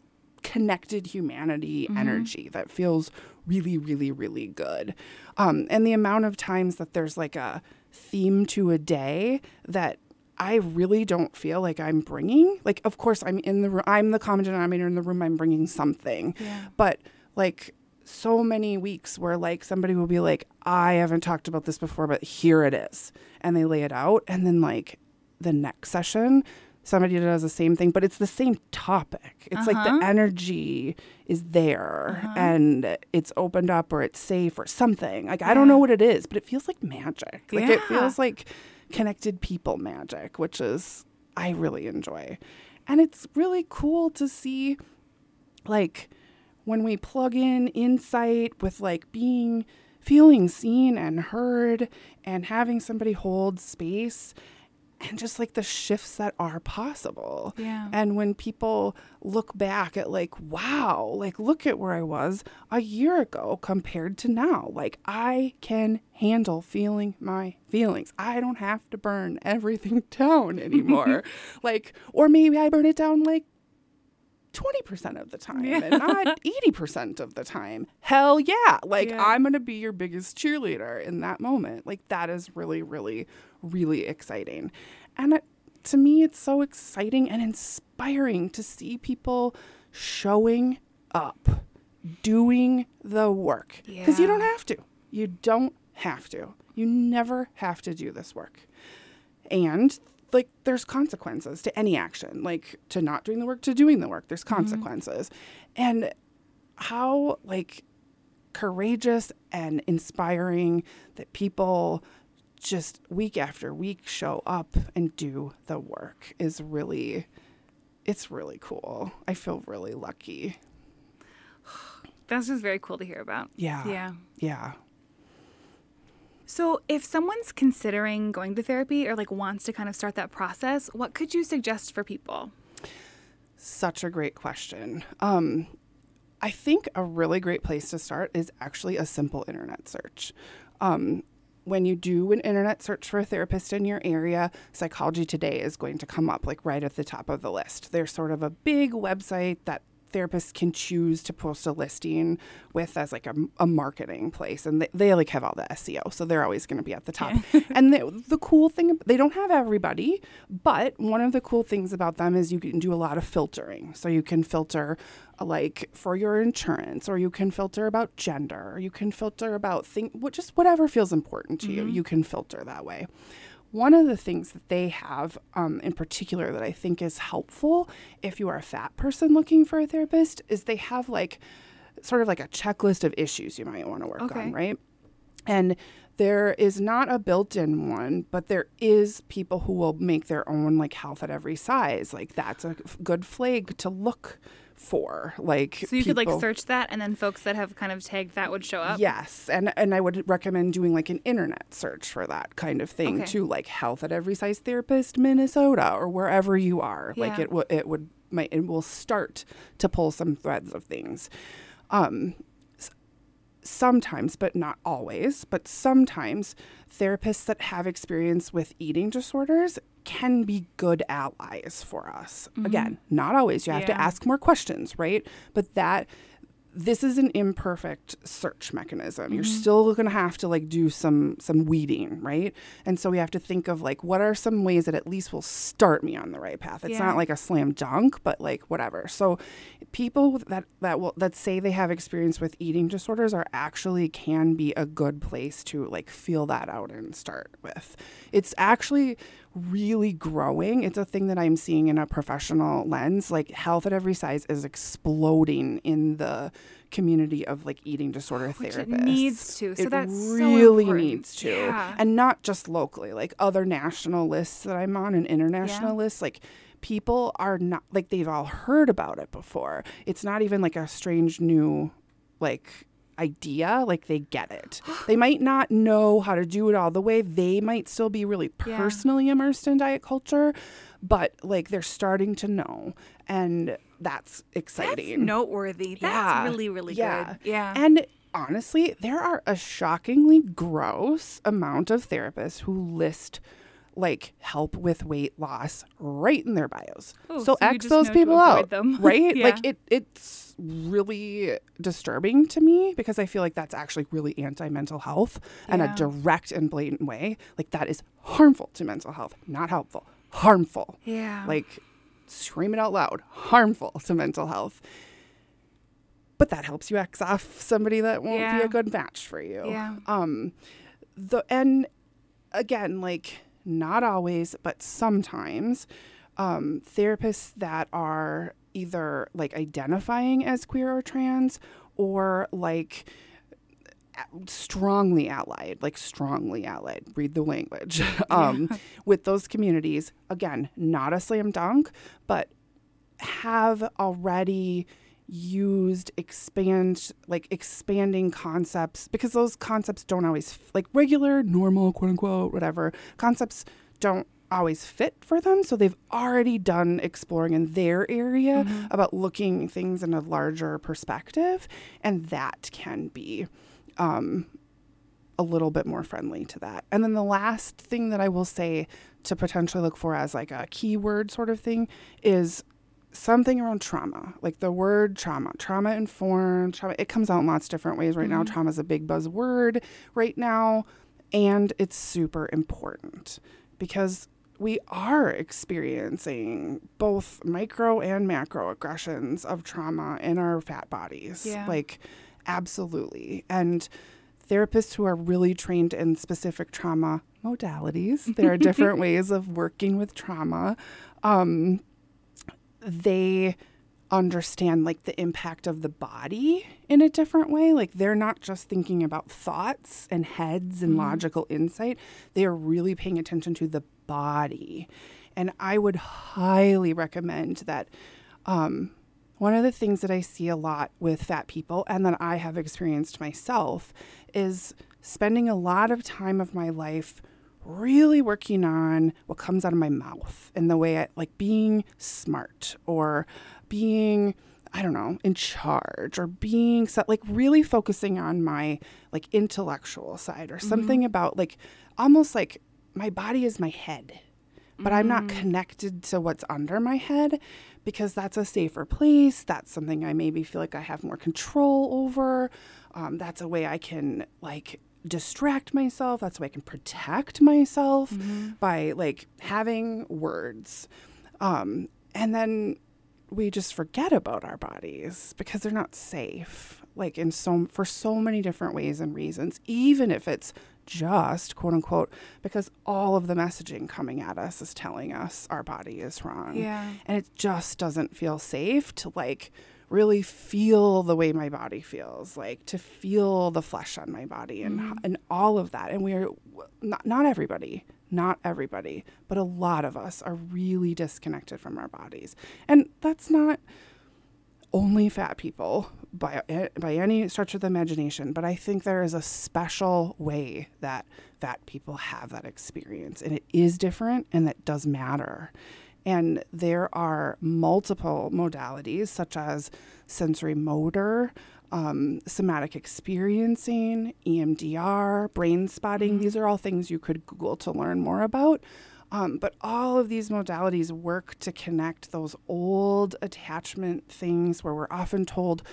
connected humanity energy that feels really really really good. Um and the amount of times that there's like a theme to a day that I really don't feel like I'm bringing. Like, of course, I'm in the room. I'm the common denominator in the room. I'm bringing something. Yeah. But like, so many weeks where like somebody will be like, I haven't talked about this before, but here it is, and they lay it out, and then like the next session, somebody does the same thing, but it's the same topic. It's like Uh-huh. the energy is there and it's opened up or it's safe or something. Like I don't know what it is, but it feels like magic. Like it feels like connected people magic, which is I really enjoy. And it's really cool to see like when we plug in insight with like being feeling seen and heard and having somebody hold space and just like the shifts that are possible. Yeah. And when people look back at like, wow, like look at where I was a year ago compared to now. Like I can handle feeling my feelings. I don't have to burn everything (laughs) down anymore. (laughs) like or maybe I burn it down like 20% of the time and not (laughs) 80% of the time. Hell yeah. Like Yeah. I'm going to be your biggest cheerleader in that moment. Like that is really really really exciting. And it, to me it's so exciting and inspiring to see people showing up, doing the work. Cuz you don't have to. You don't have to. You never have to do this work and like there's consequences to any action like to not doing the work to doing the work. There's mm-hmm. consequences. And how like courageous and inspiring that people just week after week show up and do the work is really it's really cool. I feel really lucky. (sighs) That's just very cool to hear about. yeah. Yeah. yeah So, if someone's considering going to therapy or like wants to kind of start that process, what could you suggest for people? Such a great question. Um, I think a really great place to start is actually a simple internet search. Um, when you do an internet search for a therapist in your area, Psychology Today is going to come up like right at the top of the list. There's sort of a big website that therapists can choose to post a listing with as like a, a marketing place and they, they like have all the seo so they're always going to be at the top. (laughs) And the, the cool thing they don't have everybody but one of the cool things about them is you can do a lot of filtering. So you can filter like for your insurance or you can filter about gender or you can filter about thing what just whatever feels important to you mm-hmm. you can filter that way one of the things that they have um, in particular that I think is helpful if you are a fat person looking for a therapist is they have like sort of like a checklist of issues you might want to work Okay. on, right? And there is not a built-in one, but there is people who will make their own like health at every size. Like that's a good flag to look for. Like So, you could like search that, and then folks that have kind of tagged that would show up. Yes, and and I would recommend doing like an internet search for that kind of thing Okay. too, like Health at Every Size Therapist Minnesota or wherever you are. Like it would it would might it will start to pull some threads of things. Um, sometimes, but not always, but sometimes therapists that have experience with eating disorders can be good allies for us. Again, not always. You have to Mm-hmm. Ask more questions, right? But that this is an imperfect search mechanism. You're still going to have to like do some some weeding, right? And so we have to think of like what are some ways that at least will start me on the right path. It's Yeah. not like a slam dunk, but like whatever. So people that that will that say they have experience with eating disorders are actually can be a good place to like feel that out and start with. It's actually really growing. It's a thing that I'm seeing in a professional lens. Like health at every size is exploding in the community of like eating disorder Which therapists. it needs to. So it that's so really important. needs to. Yeah. And not just locally, like other national lists that I'm on and international Yeah. lists, like people are not like they've all heard about it before. It's not even like a strange new like idea like they get it they might not know how to do it all the way they might still be really Yeah. personally immersed in diet culture but like they're starting to know and that's That's exciting noteworthy. That's Yeah. really, really Yeah. good. Yeah. and honestly, there are a shockingly gross amount of therapists who list like help with weight loss right in their bios. Oh, so so X those people out, them. (laughs) right? Yeah. Like it it's really disturbing to me because I feel like that's actually really anti-mental health in Yeah. a direct and blatant way. Like that is harmful to mental health, not helpful. Harmful yeah. like scream it out loud harmful to mental health but that helps you x off somebody that won't be a good match for you Yeah. um the and again like not always but sometimes um therapists that are either like identifying as queer or trans or like strongly allied like strongly allied read the language (laughs) um with those communities. Again not a slam dunk but have already used expand like expanding concepts because those concepts don't always like regular normal quote unquote whatever concepts don't always fit for them. So they've already done exploring in their area about looking things in a larger perspective. And that can be um, a little bit more friendly to that. And then the last thing that I will say to potentially look for as like a keyword sort of thing is something around trauma, like the word trauma, trauma informed, trauma. It comes out in lots of different ways right now. Trauma is a big buzzword right now, and it's super important because we are experiencing both micro and macro aggressions of trauma in our fat bodies. Yeah. Like, absolutely. And therapists who are really trained in specific trauma modalities, there are (laughs) different ways of working with trauma. Um, they understand like the impact of the body in a different way. Like they're not just thinking about thoughts and heads and logical insight, they are really paying attention to the body. And I would highly recommend that. Um, one of the things that I see a lot with fat people and that I have experienced myself is spending a lot of time of my life really working on what comes out of my mouth and the way I like being smart or being I don't know, in charge or being so, like really focusing on my like intellectual side or something about like almost like my body is my head, but I'm not connected to what's under my head because that's a safer place. That's something I maybe feel like I have more control over. Um, that's a way I can like distract myself. That's way I can protect myself by like having words. Um, and then we just forget about our bodies because they're not safe like in so for so many different ways and reasons even if it's just quote unquote because all of the messaging coming at us is telling us our body is wrong Yeah. and it just doesn't feel safe to like really feel the way my body feels like to feel the flesh on my body and mm. and all of that. And we're not, not everybody not everybody but a lot of us are really disconnected from our bodies. And that's not only fat people by eh, by any stretch of the imagination, but I think there is a special way that fat people have that experience, and it is different, and that does matter. And there are multiple modalities, such as sensorimotor, um, somatic experiencing, EMDR, brainspotting. These are all things you could Google to learn more about. Um, but all of these modalities work to connect those old attachment things where we're often told,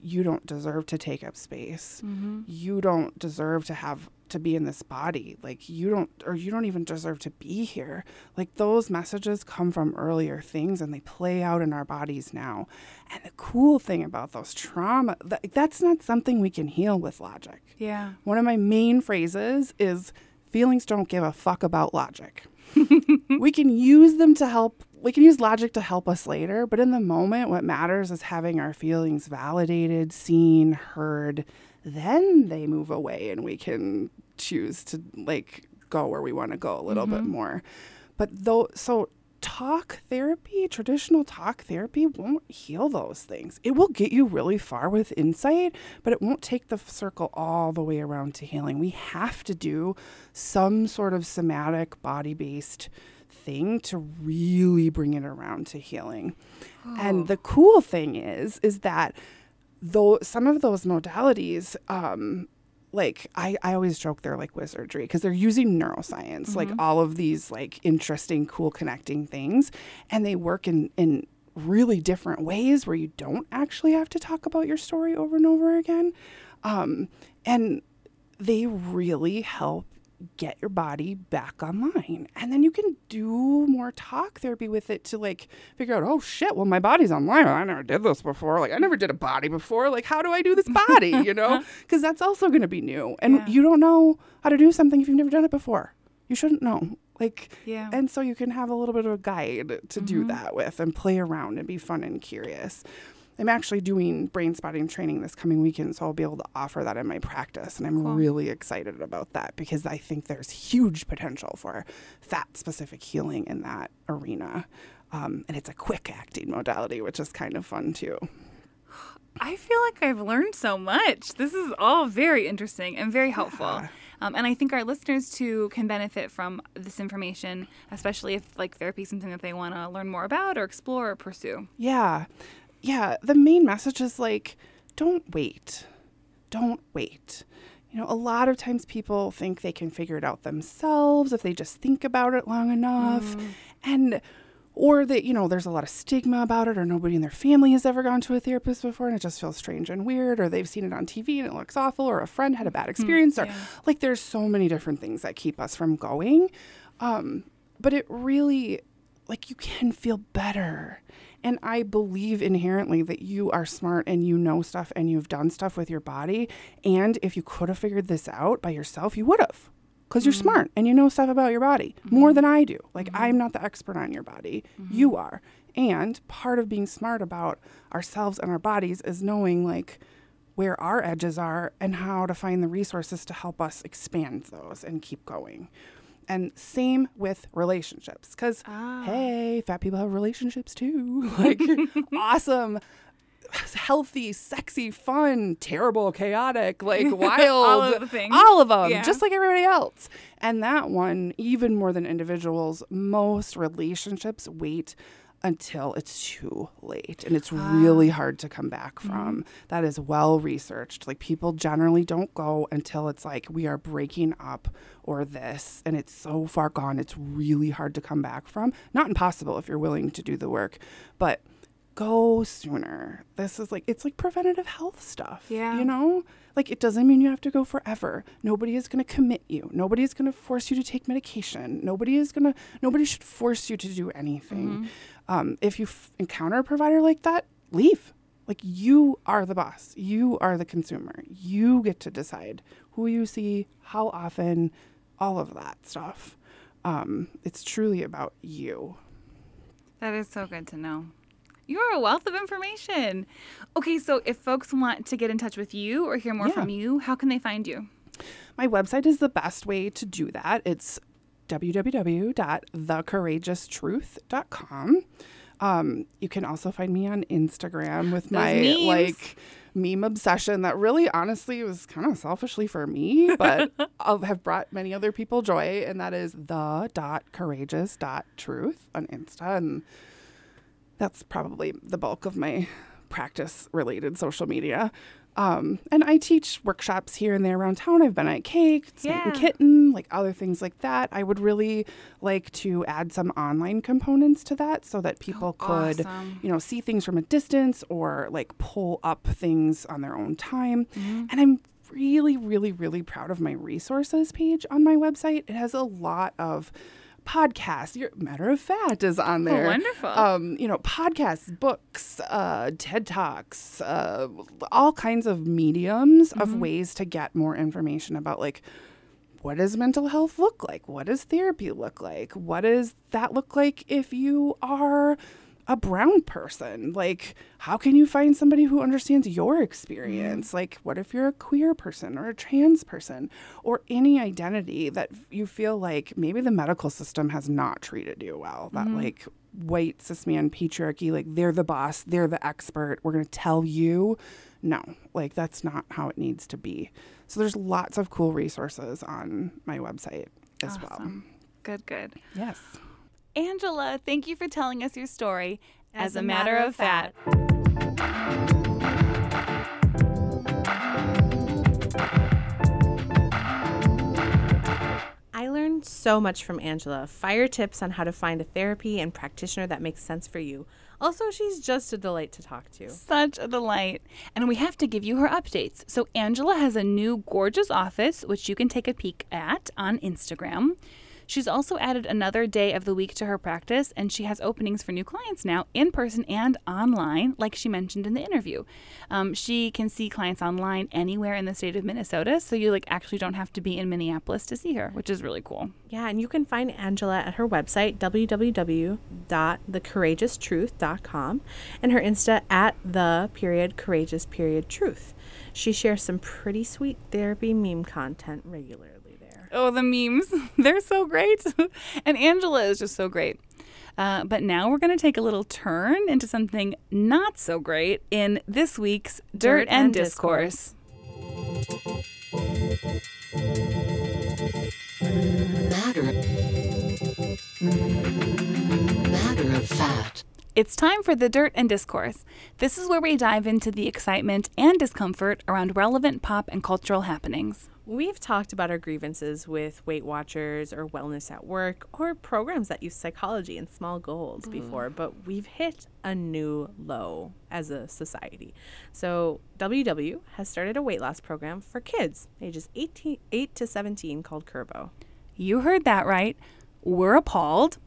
you don't deserve to take up space. You don't deserve to have to be in this body. Like you don't, or you don't even deserve to be here. Like those messages come from earlier things and they play out in our bodies now. And the cool thing about those trauma, that, that's not something we can heal with logic. Yeah. One of my main phrases is feelings don't give a fuck about logic. (laughs) we can use them to help, we can use logic to help us later, but in the moment, what matters is having our feelings validated, seen, heard. Then they move away and we can choose to like go where we want to go a little bit mm-hmm. more. But though, so talk therapy, traditional talk therapy won't heal those things. It will get you really far with insight, but it won't take the circle all the way around to healing. We have to do some sort of somatic, body based thing to really bring it around to healing. And oh. the cool thing is, is that though some of those modalities, um, like I, I always joke they're like wizardry because they're using neuroscience, like all of these like interesting, cool connecting things, and they work in in really different ways where you don't actually have to talk about your story over and over again, um, and they really help get your body back online. And then you can do more talk therapy with it to like figure out oh shit well my body's online. I never did this before. Like i never did a body before. Like how do i do this body you know? (laughs) Uh-huh. Because that's also going to be new. And Yeah. you don't know how to do something if you've never done it before. You shouldn't know. Like Yeah. and so you can have a little bit of a guide to do mm-hmm. that with and play around and be fun and curious I'm actually doing brainspotting training this coming weekend, so I'll be able to offer that in my practice. And I'm Cool. really excited about that because I think there's huge potential for fat specific healing in that arena. Um, and it's a quick acting modality, which is kind of fun too. I feel like I've learned so much. This is all very interesting and very helpful. Um, and I think our listeners too can benefit from this information, especially if like therapy is something that they want to learn more about or explore or pursue. Yeah. Yeah. The main message is like, don't wait. Don't wait. You know, a lot of times people think they can figure it out themselves if they just think about it long enough. And, or that, you know, there's a lot of stigma about it, or nobody in their family has ever gone to a therapist before and it just feels strange and weird, or they've seen it on TV and it looks awful, or a friend had a bad experience, or like there's so many different things that keep us from going. Um, but it really, like, you can feel better. And I believe inherently that you are smart and you know stuff and you've done stuff with your body. And if you could have figured this out by yourself, you would have. Because you're mm-hmm. smart and you know stuff about your body mm-hmm. more than I do. Like, mm-hmm. I'm not the expert on your body, you are. And part of being smart about ourselves and our bodies is knowing, like, where our edges are and how to find the resources to help us expand those and keep going. And same with relationships, because ah. hey, fat people have relationships too. (laughs) Like (laughs) awesome, healthy, sexy, fun, terrible, chaotic, like wild, (laughs) all of the things. all of them, Yeah. just like everybody else. And that one, even more than individuals, most relationships wait until it's too late and it's ah. really hard to come back mm-hmm. from. That is well researched. Like people generally don't go until it's like we are breaking up or this and it's so far gone it's really hard to come back from. Not impossible if you're willing to do the work, but go sooner. This is like it's like preventative health stuff. Yeah. You know? Like it doesn't mean you have to go forever. Nobody is going to commit you. Nobody is going to force you to take medication. Nobody is going to nobody should force you to do anything. Mm-hmm. Um, if you f- encounter a provider like that, leave. Like you are the boss. You are the consumer. You get to decide who you see, how often, all of that stuff. Um, it's truly about you. That is so good to know. You're a wealth of information. Okay, so if folks want to get in touch with you or hear more Yeah. from you, how can they find you? My website is the best way to do that. It's www.thecourageoustruth.com. Um, you can also find me on Instagram with my memes. like meme obsession that really honestly was kind of selfishly for me, but (laughs) I'll have brought many other people joy, and that is the dot courageous dot truth on Insta. And that's probably the bulk of my practice related social media. Um, and I teach workshops here and there around town. I've been at Cake, Yeah. Kitten, like other things like that. I would really like to add some online components to that so that people could, awesome. you know, see things from a distance or like pull up things on their own time. Mm-hmm. And I'm really, really, really proud of my resources page on my website. It has a lot of podcasts. Your Matter of Fat is on there. wonderful. Um, you know, podcasts, books, uh, TED Talks, uh, all kinds of mediums of ways to get more information about like what does mental health look like? What does therapy look like? What does that look like if you are a brown person? Like, how can you find somebody who understands your mm-hmm. experience? Like, what if you're a queer person or a trans person or any identity that you feel like maybe the medical system has not treated you well? That, mm-hmm. like, white cis man patriarchy, like, they're the boss, they're the expert, we're going to tell you. No, like, that's not how it needs to be. So, there's lots of cool resources on my website as well. Good, good. Yes. Angela, thank you for telling us your story. As, a matter, of fact. I learned so much from Angela. Fire tips on how to find a therapy and practitioner that makes sense for you. Also, she's just a delight to talk to. Such a delight. And we have to give you her updates. So, Angela has a new gorgeous office, which you can take a peek at on Instagram. She's also added another day of the week to her practice, and she has openings for new clients now in person and online, like she mentioned in the interview. Um, she can see clients online anywhere in the state of Minnesota, so you like actually don't have to be in Minneapolis to see her, which is really cool. Yeah, and you can find Angela at her website, www.thecourageoustruth.com, and her Insta at the period courageous period truth. She shares some pretty sweet therapy meme content regularly. Oh, the memes. (laughs) They're so great. (laughs) and Angela is just so great. Uh, but now we're going to take a little turn into something not so great in this week's Dirt, Dirt and, and Discourse. Matter. Matter of fact. It's time for the Dirt and Discourse. This is where we dive into the excitement and discomfort around relevant pop and cultural happenings. We've talked about our grievances with Weight Watchers or Wellness at Work or programs that use psychology and small goals mm-hmm. before, but we've hit a new low as a society. So, WW has started a weight loss program for kids ages 18, 8 to 17 called Kurbo. You heard that right. We're appalled.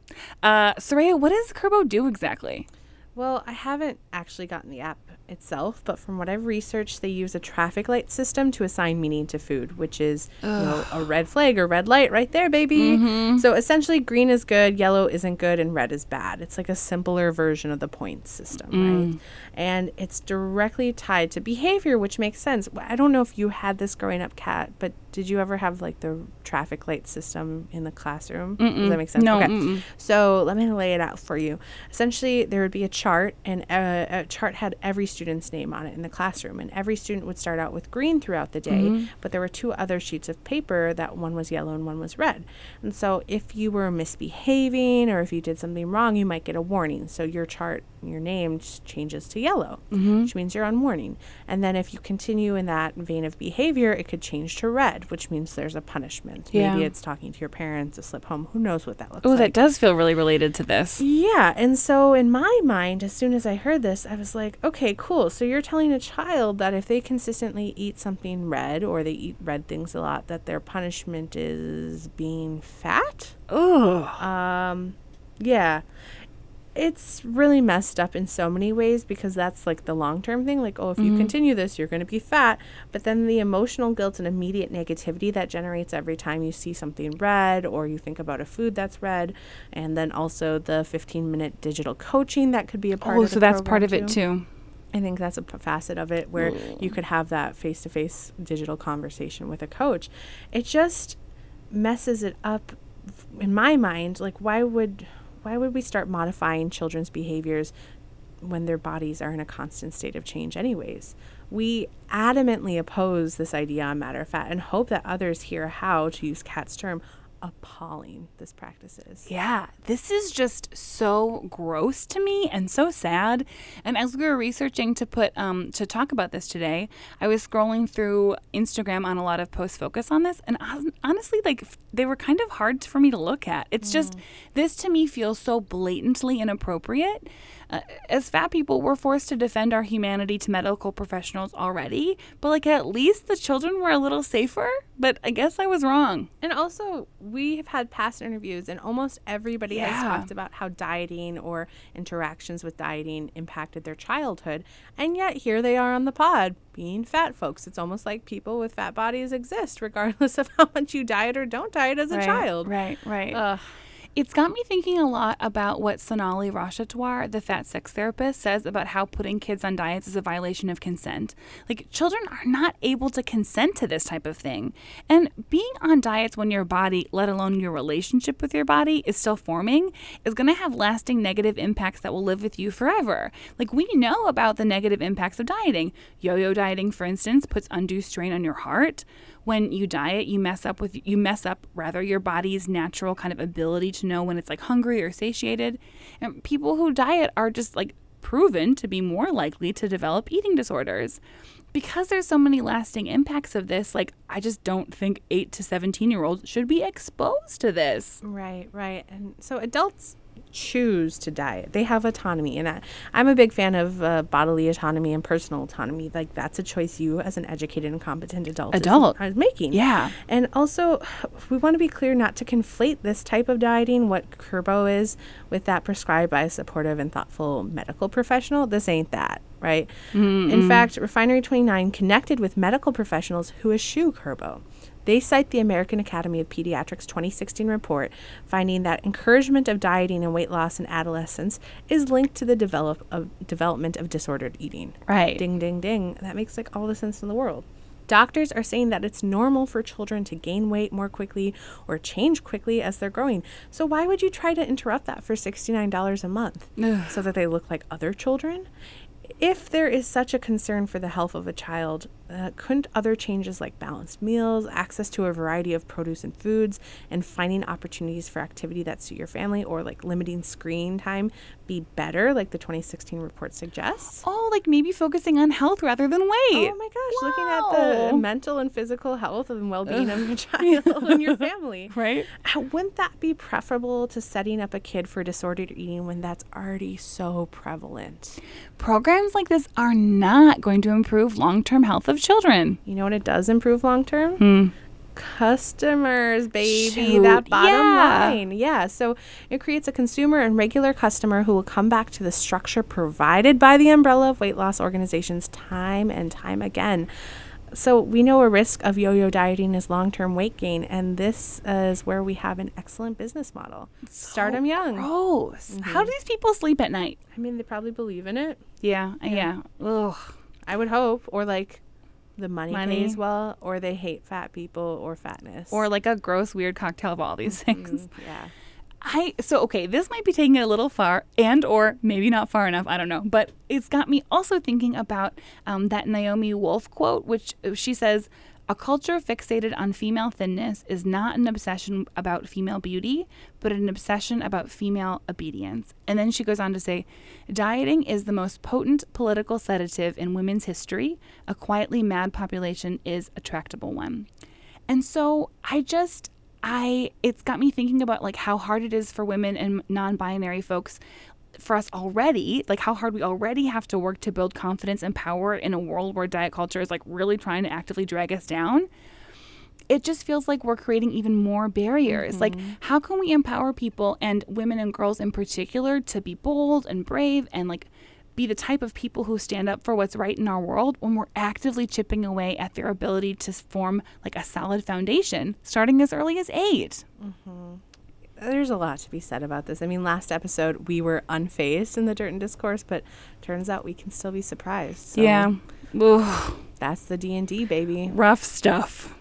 Uh, Soraya, what does Kurbo do exactly? Well, I haven't actually gotten the app itself, but from what I've researched, they use a traffic light system to assign meaning to food, which is you know, a red flag or red light right there, baby. So essentially, green is good, yellow isn't good, and red is bad. It's like a simpler version of the points system, right? And it's directly tied to behavior, which makes sense. I don't know if you had this growing up, Kat, but did you ever have like the traffic light system in the classroom? Does that make sense? No, Okay. mm-mm. So let me lay it out for you. Essentially, there would be a chart, and a, a chart had every student's name on it in the classroom, and every student would start out with green throughout the day. Mm-hmm. But there were two other sheets of paper that one was yellow and one was red. And so, if you were misbehaving or if you did something wrong, you might get a warning. So your chart, your name just changes to yellow, which means you're on warning. And then if you continue in that vein of behavior, it could change to red, which means there's a punishment. Yeah. Maybe it's talking to your parents, a slip home. Who knows what that looks Oh, like? Oh, that does feel really related to this. Yeah. And so in my mind, as soon as I heard this, I was like, okay, cool. So you're telling a child that if they consistently eat something red or they eat red things a lot, that their punishment is being fat? Oh, Um, yeah. It's really messed up in so many ways because that's like the long term thing. Like, oh, if you mm-hmm. continue this, you're going to be fat. But then the emotional guilt and immediate negativity that generates every time you see something red or you think about a food that's red. And then also the 15 minute digital coaching that could be a part oh, of the so that's part of it too. I think that's a p- facet of it where mm. you could have that face to face digital conversation with a coach. It just messes it up in my mind. Like, why would why would we start modifying children's behaviors when their bodies are in a constant state of change, anyways? We adamantly oppose this idea on matter of fat and hope that others hear how, to use Kat's term, appalling this practice is. Yeah, this is just so gross to me and so sad. And as we were researching to put um, to talk about this today, I was scrolling through Instagram on a lot of posts focus on this, and honestly, like they were kind of hard for me to look at. It's just this to me feels so blatantly inappropriate. Uh, as fat people, we're forced to defend our humanity to medical professionals already, but like at least the children were a little safer. But I guess I was wrong. And also, we have had past interviews, and almost everybody has talked about how dieting or interactions with dieting impacted their childhood. And yet, here they are on the pod being fat folks. It's almost like people with fat bodies exist, regardless of (laughs) how much you diet or don't diet as a child. Right, right. Ugh. It's got me thinking a lot about what Sonalee Rashatwar, the fat sex therapist, says about how putting kids on diets is a violation of consent. Like, children are not able to consent to this type of thing. And being on diets when your body, let alone your relationship with your body, is still forming, is going to have lasting negative impacts that will live with you forever. Like, we know about the negative impacts of dieting. Yo yo dieting, for instance, puts undue strain on your heart when you diet you mess up with you mess up rather your body's natural kind of ability to know when it's like hungry or satiated. And people who diet are just like proven to be more likely to develop eating disorders. Because there's so many lasting impacts of this like i just don't think 8 to 17 year olds should be exposed to this. Right, right. And so adults choose to diet. They have autonomy. And I, I'm a big fan of uh, bodily autonomy and personal autonomy. Like, that's a choice you, as an educated and competent adult, is- Adult. are making. Yeah. And also, we want to be clear not to conflate this type of dieting, what Kurbo is, with that prescribed by a supportive and thoughtful medical professional. This ain't that, right? In fact, Refinery 29 connected with medical professionals who eschew Kurbo. They cite the American Academy of Pediatrics 2016 report, finding that encouragement of dieting and weight loss in adolescence is linked to the develop of development of disordered eating. right Ding, ding, ding. That makes like all the sense in the world. Doctors are saying that it's normal for children to gain weight more quickly or change quickly as they're growing. So, why would you try to interrupt that for $69 a month so that they look like other children? If there is such a concern for the health of a child, uh, couldn't other changes like balanced meals, access to a variety of produce and foods, and finding opportunities for activity that suit your family, or like limiting screen time be better, like the 2016 report suggests? Oh, like maybe focusing on health rather than weight. Oh my gosh, looking at the mental and physical health and well being of your child and your (laughs) family. Right? Uh, Wouldn't that be preferable to setting up a kid for disordered eating when that's already so prevalent? Programs like this are not going to improve long term health of children. You know what it does improve long term? Hmm. Customers, baby. Shoot, that bottom yeah. line. Yeah. So it creates a consumer and regular customer who will come back to the structure provided by the umbrella of weight loss organizations time and time again. So we know a risk of yo-yo dieting is long-term weight gain, and this is where we have an excellent business model. Start them young. Gross. How do these people sleep at night? I mean, they probably believe in it. Yeah, yeah. Ugh. I would hope, or like the money, Money. pays well, or they hate fat people or fatness. Or like a gross, weird cocktail of all these things. yeah. I so okay, this might be taking it a little far, and or maybe not far enough. I don't know, but it's got me also thinking about um, that Naomi Wolf quote, which uh, she says. A culture fixated on female thinness is not an obsession about female beauty, but an obsession about female obedience. And then she goes on to say dieting is the most potent political sedative in women's history. A quietly mad population is a tractable one. And so I just I it's got me thinking about like how hard it is for women and non-binary folks for us already, like how hard we already have to work to build confidence and power in a world where diet culture is like really trying to actively drag us down. It just feels like we're creating even more barriers. Like, mm-hmm. how can we empower people and women and girls in particular to be bold and brave and like be the type of people who stand up for what's right in our world when we're actively chipping away at their ability to form like a solid foundation starting as early as eight. Mm-hmm. There's a lot to be said about this. I mean, last episode we were unfazed in the dirt and discourse, but turns out we can still be surprised. So yeah. Ugh, that's the D and D baby. rough stuff.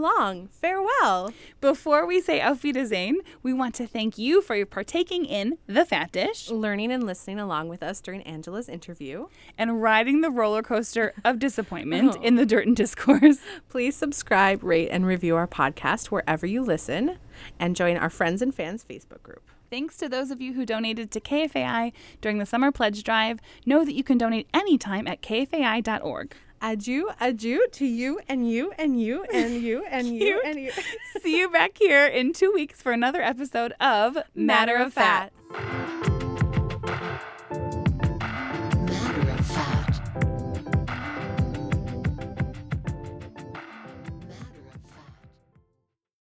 Long. Farewell. Before we say Auf Wiedersehen, we want to thank you for your partaking in The Fat Dish Learning and listening along with us during Angela's interview. and riding the roller coaster of disappointment (laughs) in the Dirt and Discourse. (laughs) Please subscribe, rate, and review our podcast wherever you listen, and join our friends and fans Facebook group. Thanks to those of you who donated to KFAI during the summer pledge drive. Know that you can donate anytime at kfai.org. Adieu, adieu to you and you and you and you (laughs) and you and you. (laughs) See you back here in two weeks for another episode of Matter, of Fat. Fat.